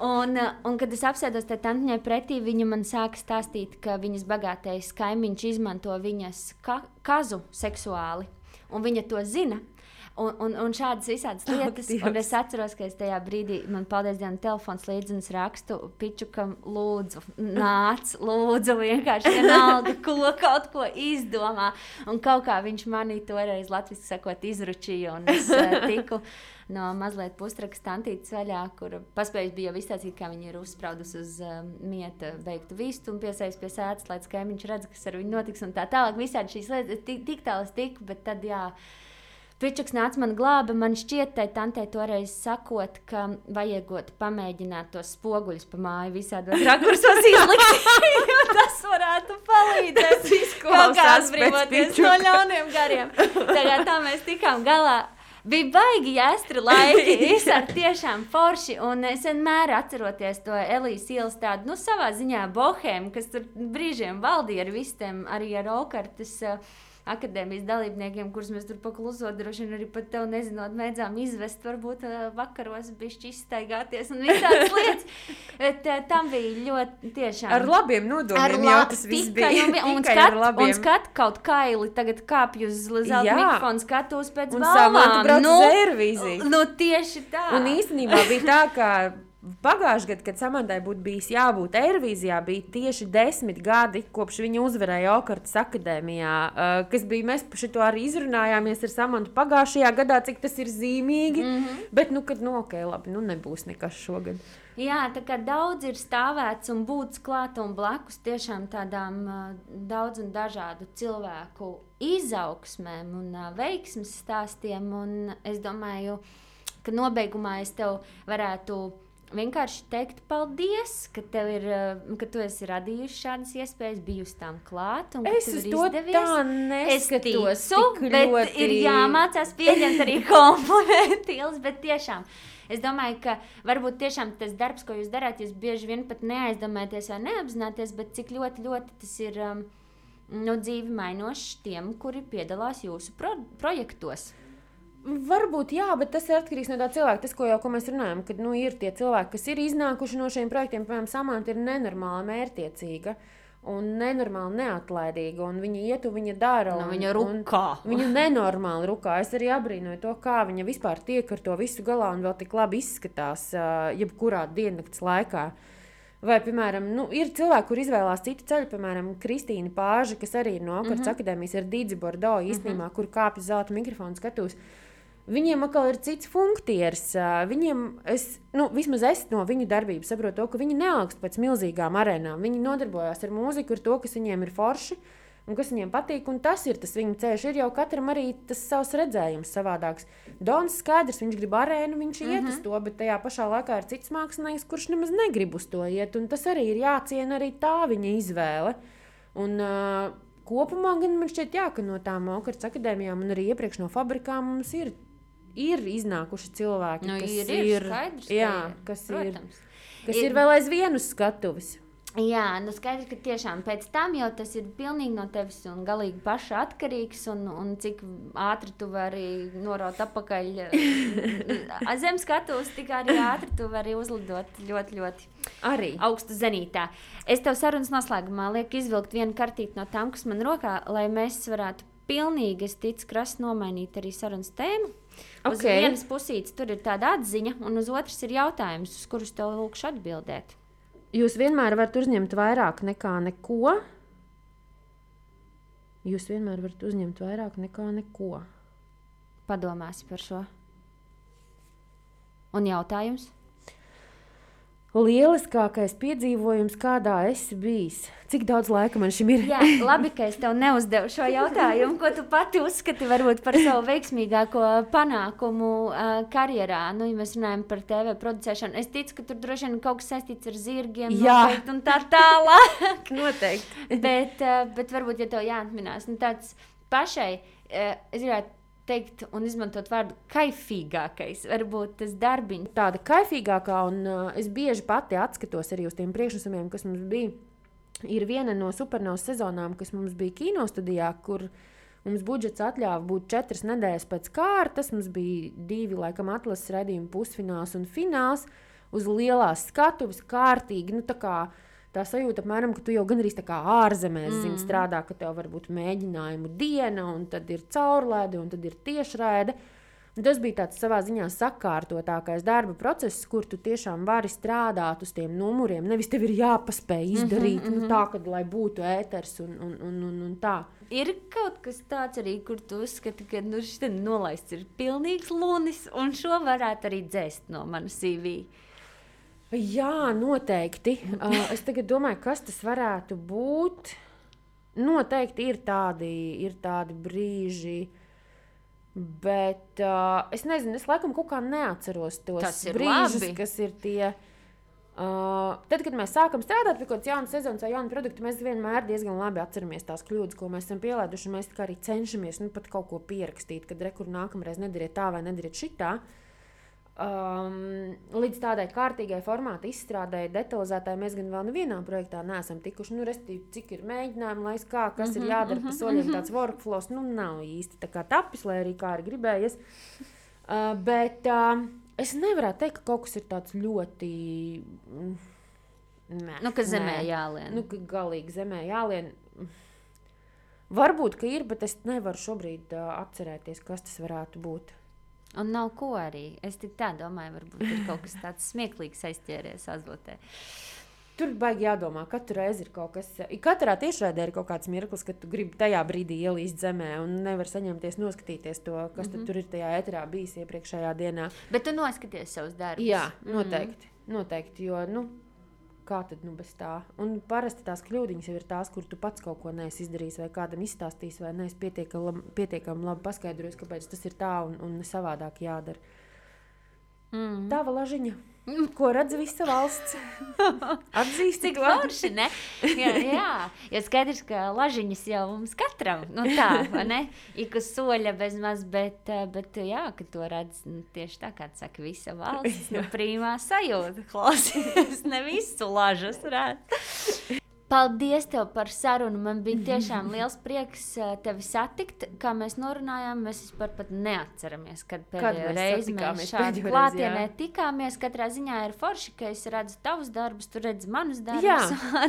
Un, un, kad es apsēdos tajā tantiņai pretī, viņa man sāka stāstīt, ka viņas bagātais kaimiņš izmanto viņas ka kazu seksuāli, un viņa to zina. Un, un, un šādas visādas lietas, un Dievs. es atceros, ka es tajā brīdī, man paldies Dienam, telefons līdzi, un es rakstu pičukam, lūdzu, nāc, lūdzu, vienkārši vienalga, ko kaut ko izdomā. Un kaut kā viņš manī toreiz, latviešu sakot, izručīja, un es uh, tiku no mazliet pustrakas tantītes vaļā, kur paspējis bija jau izstāstīt, kā viņi ir uzspraudusi uz um, mieta beigtu vistu un piesējis pie sēdes, lai kaimiņš redz, kas ar viņu notiks, un tā tālāk. Visādi šīs lietas, tik, tik tālu es tiku, bet tad, jā, Pičuks nāca man glāba. Man šķiet, tai tantei toreiz sakot, ka vajagot pamēģināt tos spoguļus pa māju visādos rakursos izlikt. tas varētu palīdzēt. Kaut kā atbrīvoties no ļauniem gariem. Tagad tā mēs tikām galā. Bija baigi jāstri laiki, visādi tiešām forši. Un es vienmēr atceros to Elīzes ielas tādu, nu, savā ziņā bohēmu, kas tur brīžiem valdīja ar visiem, arī ar Okartas. Uh, akadēmijas dalībniekiem, kurus mēs tur paklusot, droši vien arī pat tev nezinot, mēdzām izvest, varbūt ā, vakaros bišķi izstaigāties un visādas lietas. Bet ā, tam bija ļoti tiešām. Ar labiem nodomiem jau tas viss bija. Un, un, skat, ar un skat kaut kaili tagad kāpj uz zelta Jā. mikrofona skatos pēc Un balvām. Samanta brauc nu. Nu, tieši tā. Un īstenībā bija tā, ka pagājušajā gadā, kad Samantai būtu bijis jābūt Eirovīzijā, bija tieši desmit gadi, kopš viņa uzvarēja Okartas akadēmijā. Uh, kas bija, mēs par šo arī izrunājāmies ar Samantu pagājušajā gadā, cik tas ir zīmīgi. Mm -hmm. Bet, nu, kad, nu, ok, labi, nu, nebūs nekas šogad. Jā, tā kā daudz ir stāvēts un būts klāt un blakus tiešām tādām uh, daudz un dažādu cilvēku izaugsmēm un uh, veiksmes stāstiem. Un es domāju, ka nobeigumā es tev varētu vienkārši teikt paldies, ka tev ir, uh, ka tu esi radījusi šādas iespējas, bijusi tam klāt. Es uz to izdevies. tā Es neskatos. ticu, bet ir jāmācās pieņemt arī komplimentus. Bet tiešām, es domāju, ka varbūt tiešām tas darbs, ko jūs darāt, jūs bieži vien pat neaizdomājaties vai neapzināties, bet cik ļoti, ļoti tas ir um, nu, dzīvi mainošs tiem, kuri piedalās jūsu pro projektos. Varbūt jā, bet tas ir atkarīgs no tā cilvēka. Tas, ko jau ko mēs runājam, kad nu, ir tie cilvēki, kas ir iznākuši no šiem projektiem, piemēram, Samanta ir nenormāli mērķiecīga. Un nenormāli neatlaidīga, un viņa iet, un viņa dara. Nu, un, viņa un rukā. Viņa nenormāli rukā. Es arī abrīnoju to, kā viņa vispār tiek ar to visu galā un vēl tik labi izskatās, jebkurā diennakts laikā. Vai, piemēram, nu, ir cilvēki, kur izvēlās citu ceļu, piemēram, Kristīna Pāža, kas arī ir no Okartas mm -hmm. akadēmijas, ir Dīdzi Bordo īstenībā, mm -hmm. kur kāpj zelta mikrofona skatus. Viņiem atkal ir cits funkcijas. Viņiem, es, nu, vismaz es no viņu darbības saprotu, to, ka viņi neaugst pēc milzīgām arēnām. Viņi nodarbojas ar mūziku, ar to, kas viņiem ir forši un kas viņiem patīk. Tas ir tas viņu ceļš. Ir jau katram arī tas savs redzējums, savādāks. Dons skaidrs, viņš grib arēnu, viņš mm -hmm. iet uz to, bet tajā pašā laikā ir cits mākslinieks, kurš nemaz negrib uz to iet. Tas arī ir jāciena arī tā viņa izvēle. Un, uh, kopumā gan man šķiet, jā, ka no tām Okartas akadēmijām un arī iepriekš no fabrikām mums ir. Ir iznākuši cilvēki, Nu, kas ir, ir, ir skaidrs, ka jā, ir, kas, ir, protams. kas Ir- ir vēl aizvien uz skatuves. Jā, nu skaidrs, ka tiešām pēc tam jau tas ir pilnīgi no tevis un galīgi paša atkarīgs. Un, un cik ātri tu vari noraut atpakaļ eh, zem skatuves, tik arī ātri tu vari uzlidot ļoti, ļoti Arī. augstu zenītā. Es tev sarunas noslēgumā lieku izvilkt vienu kartīti no tām, kas man rokā, lai mēs varētu pilnīgi, es ticu, krasi nomainīt arī sarunas tēmu. Uz Ok. vienas pusītes tur ir tāda atziņa, un uz otras ir jautājums, uz kurus tev lūkšu atbildēt. Jūs vienmēr varat uzņemt vairāk nekā neko. Jūs vienmēr varat uzņemt vairāk nekā neko. Padomāsi par šo. Un jautājums? Lieliskākais piedzīvojums, kādā esi bijis? Cik daudz laika man šim ir? Jā, labi, ka es tev neuzdevu šo jautājumu, ko tu pati uzskati par savu veiksmīgāko panākumu uh, karjerā. Nu, ja mēs runājam par TV producēšanu, es ticu, ka tur droši vien kaut kas saistīts ar zirgiem noteikti un tā tālāk. Noteikti. bet, uh, bet varbūt, ja tev jāatminās, nu, tāds pašai, uh, es gribētu teikt un izmantot vārdu kaifīgākais, varbūt tas darbiņš. Tāda kaifīgākā, un uh, es bieži pati atskatos arī uz tiem priekšnesumiem, kas mums bija. Ir viena no supernovas sezonām, kas mums bija kino studijā, kur mums budžets atļāva būt četras nedēļas pēc kārtas. Mums bija divi, laikam, atlases raidījumi, pusfināls un fināls uz lielās skatuves, kārtīgi. Nu, tā sajūta, apmēram, ka tu jau gandrīz tā kā ārzemēs mm. zini, strādā, ka tev var būt mēģinājumu diena, un tad ir caurlaide, un tad ir tiešraide. Un tas bija tāds savā ziņā sakārtotākais darba process, kur tu tiešām vari strādāt uz tiem numuriem. Nevis tev ir jāpaspēj izdarīt mm -hmm, nu, tā, ka, lai būtu ēters un, un, un, un, un tā. Ir kaut kas tāds arī, kur tu uzskati, ka nu, šis nolaists ir pilnīgs lunis, un šo varētu arī dzēst no manas CV. Jā, noteikti. Uh, es domāju, kas tas varētu būt. Noteikti ir tādi, ir tādi brīži, bet uh, es nezinu, es laikam kaut kā neatceros tos brīžus, labi. kas ir tie. Uh, tad, kad mēs sākam strādāt pie kaut kādas jaunas sezonas vai jaunu produktu, mēs vienmēr diezgan labi atceramies tās kļūdas, ko mēs esam pielaiduši. Mēs arī cenšamies nu, pat kaut ko pierakstīt, kad rekur nākamreiz nedariet tā vai nedariet šitā. Um, līdz tādai kārtīgai formāta izstrādē, detalizētai mēs gan vēl nevienā projektā neesam tikuši. Nu, restīvi, cik ir mēģinājumi, lai kā, kas ir jādara pa soļiem, tāds workflows, nu, nav īsti tā kā tapis, lai arī kā ir gribējies. Uh, bet uh, es nevaru teikt, ka kaut kas ir tāds ļoti. mm, Nē, Nu, ka zemē nē. jālien. Nu, ka galīgi zemē jālien. Varbūt, ka ir, bet es nevaru šobrīd uh, atcerēties, kas tas varētu būt. Un nav ko arī. Es tik tā domāju, varbūt ir kaut kas tāds smieklīgs aizķēries azotē. Tur baigi jādomā, katru reizi ir kaut kas. Katrā tiešraidē ir kaut kāds mirklis, kad tu gribi tajā brīdī ielīst zemē un nevar saņemties, noskatīties to, kas mm -hmm. tur ir tajā eterā bijis iepriekšējā dienā. Bet tu noskaties savus darbus. Jā, noteikti. Mm. noteikti jo, nu, kā tad nu bez tā? Un parasti tās kļūdiņas jau ir tās, kur tu pats kaut ko neesi izdarījis, vai kādam izstāstījis, vai neesi pietiekami pietiekami labi paskaidrojis, kāpēc tas ir tā un, un savādāk jādara. Mm. Tava lažiņa, ko redz visa valsts? Atzīst, Cik forši, ne? Jā, jā. jo skaidrs, ka lažiņas jau mums katram nu tā, ne? Ik uz soļa bez maz, bet, eh, bet jā, ka to redz nu, tieši tā, kā tu saki, visa valsts, nu, prīmā sajūta, klausies, ne visu lažas redz. Paldies tev par sarunu. Man bija tiešām liels prieks eh, tevi satikt. Kā mēs norunājām, mēs vispār pat neatceramies, kad pēdējo reizi mēs šādi klātienē tikāmies. Katrā ziņā ir forši, ka es redzu tavus darbus, tu redzi manus darbus. Jā.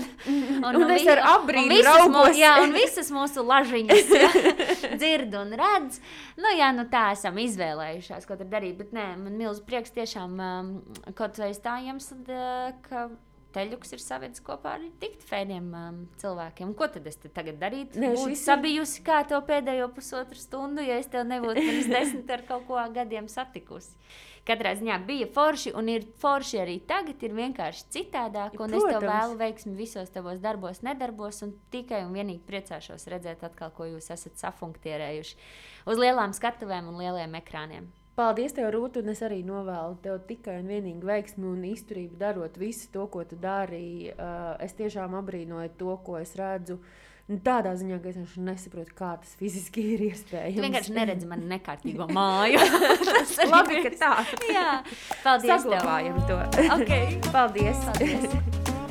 un, Un es ar apbrīnu un visas mū- raugos. Jā, un visas mūsu lažiņas jā, dzird un redz. Nu, jā, nu tā esam izvēlējušās, ko tur darīt. Bet nē, man milzīgi prieks tiešām um, kaut vai tā iemesla, ka teļuks ir savedis kopā ar tik fēniem um, cilvēkiem. Ko tad es tagad darītu? Nē, Būtu šis sabijusi kā to pēdējo pusotru stundu, ja es tev nebūtu pirms desmit ar kaut ko gadiem satikusi. Katrā ziņā bija forši, un ir forši arī tagad, ir vienkārši citādāk. Un es tev Protams. vēlu veiksmi visos tavos darbos, nedarbos, un tikai un vienīgi priecāšos redzēt, atkal, ko jūs esat safunktierējuši uz lielām skatuvēm un lieliem ekrāniem. Paldies, tev, Rūta, un es arī novēlu tev tikai un vienīgi veiksmi un izturību darot visu to, ko tu dari. Uh, es tiešām abrīnoju to, ko es redzu. Nu, Tādā ziņā, ka es vienkārši nesaprotu, kā tas fiziski ir iespējams. Tu vienkārši neredzi manu nekārtīgo māju. Tas arī Labi, ka ir- tā. Jā, paldies. Saglabājam to. Okay. Paldies! Paldies.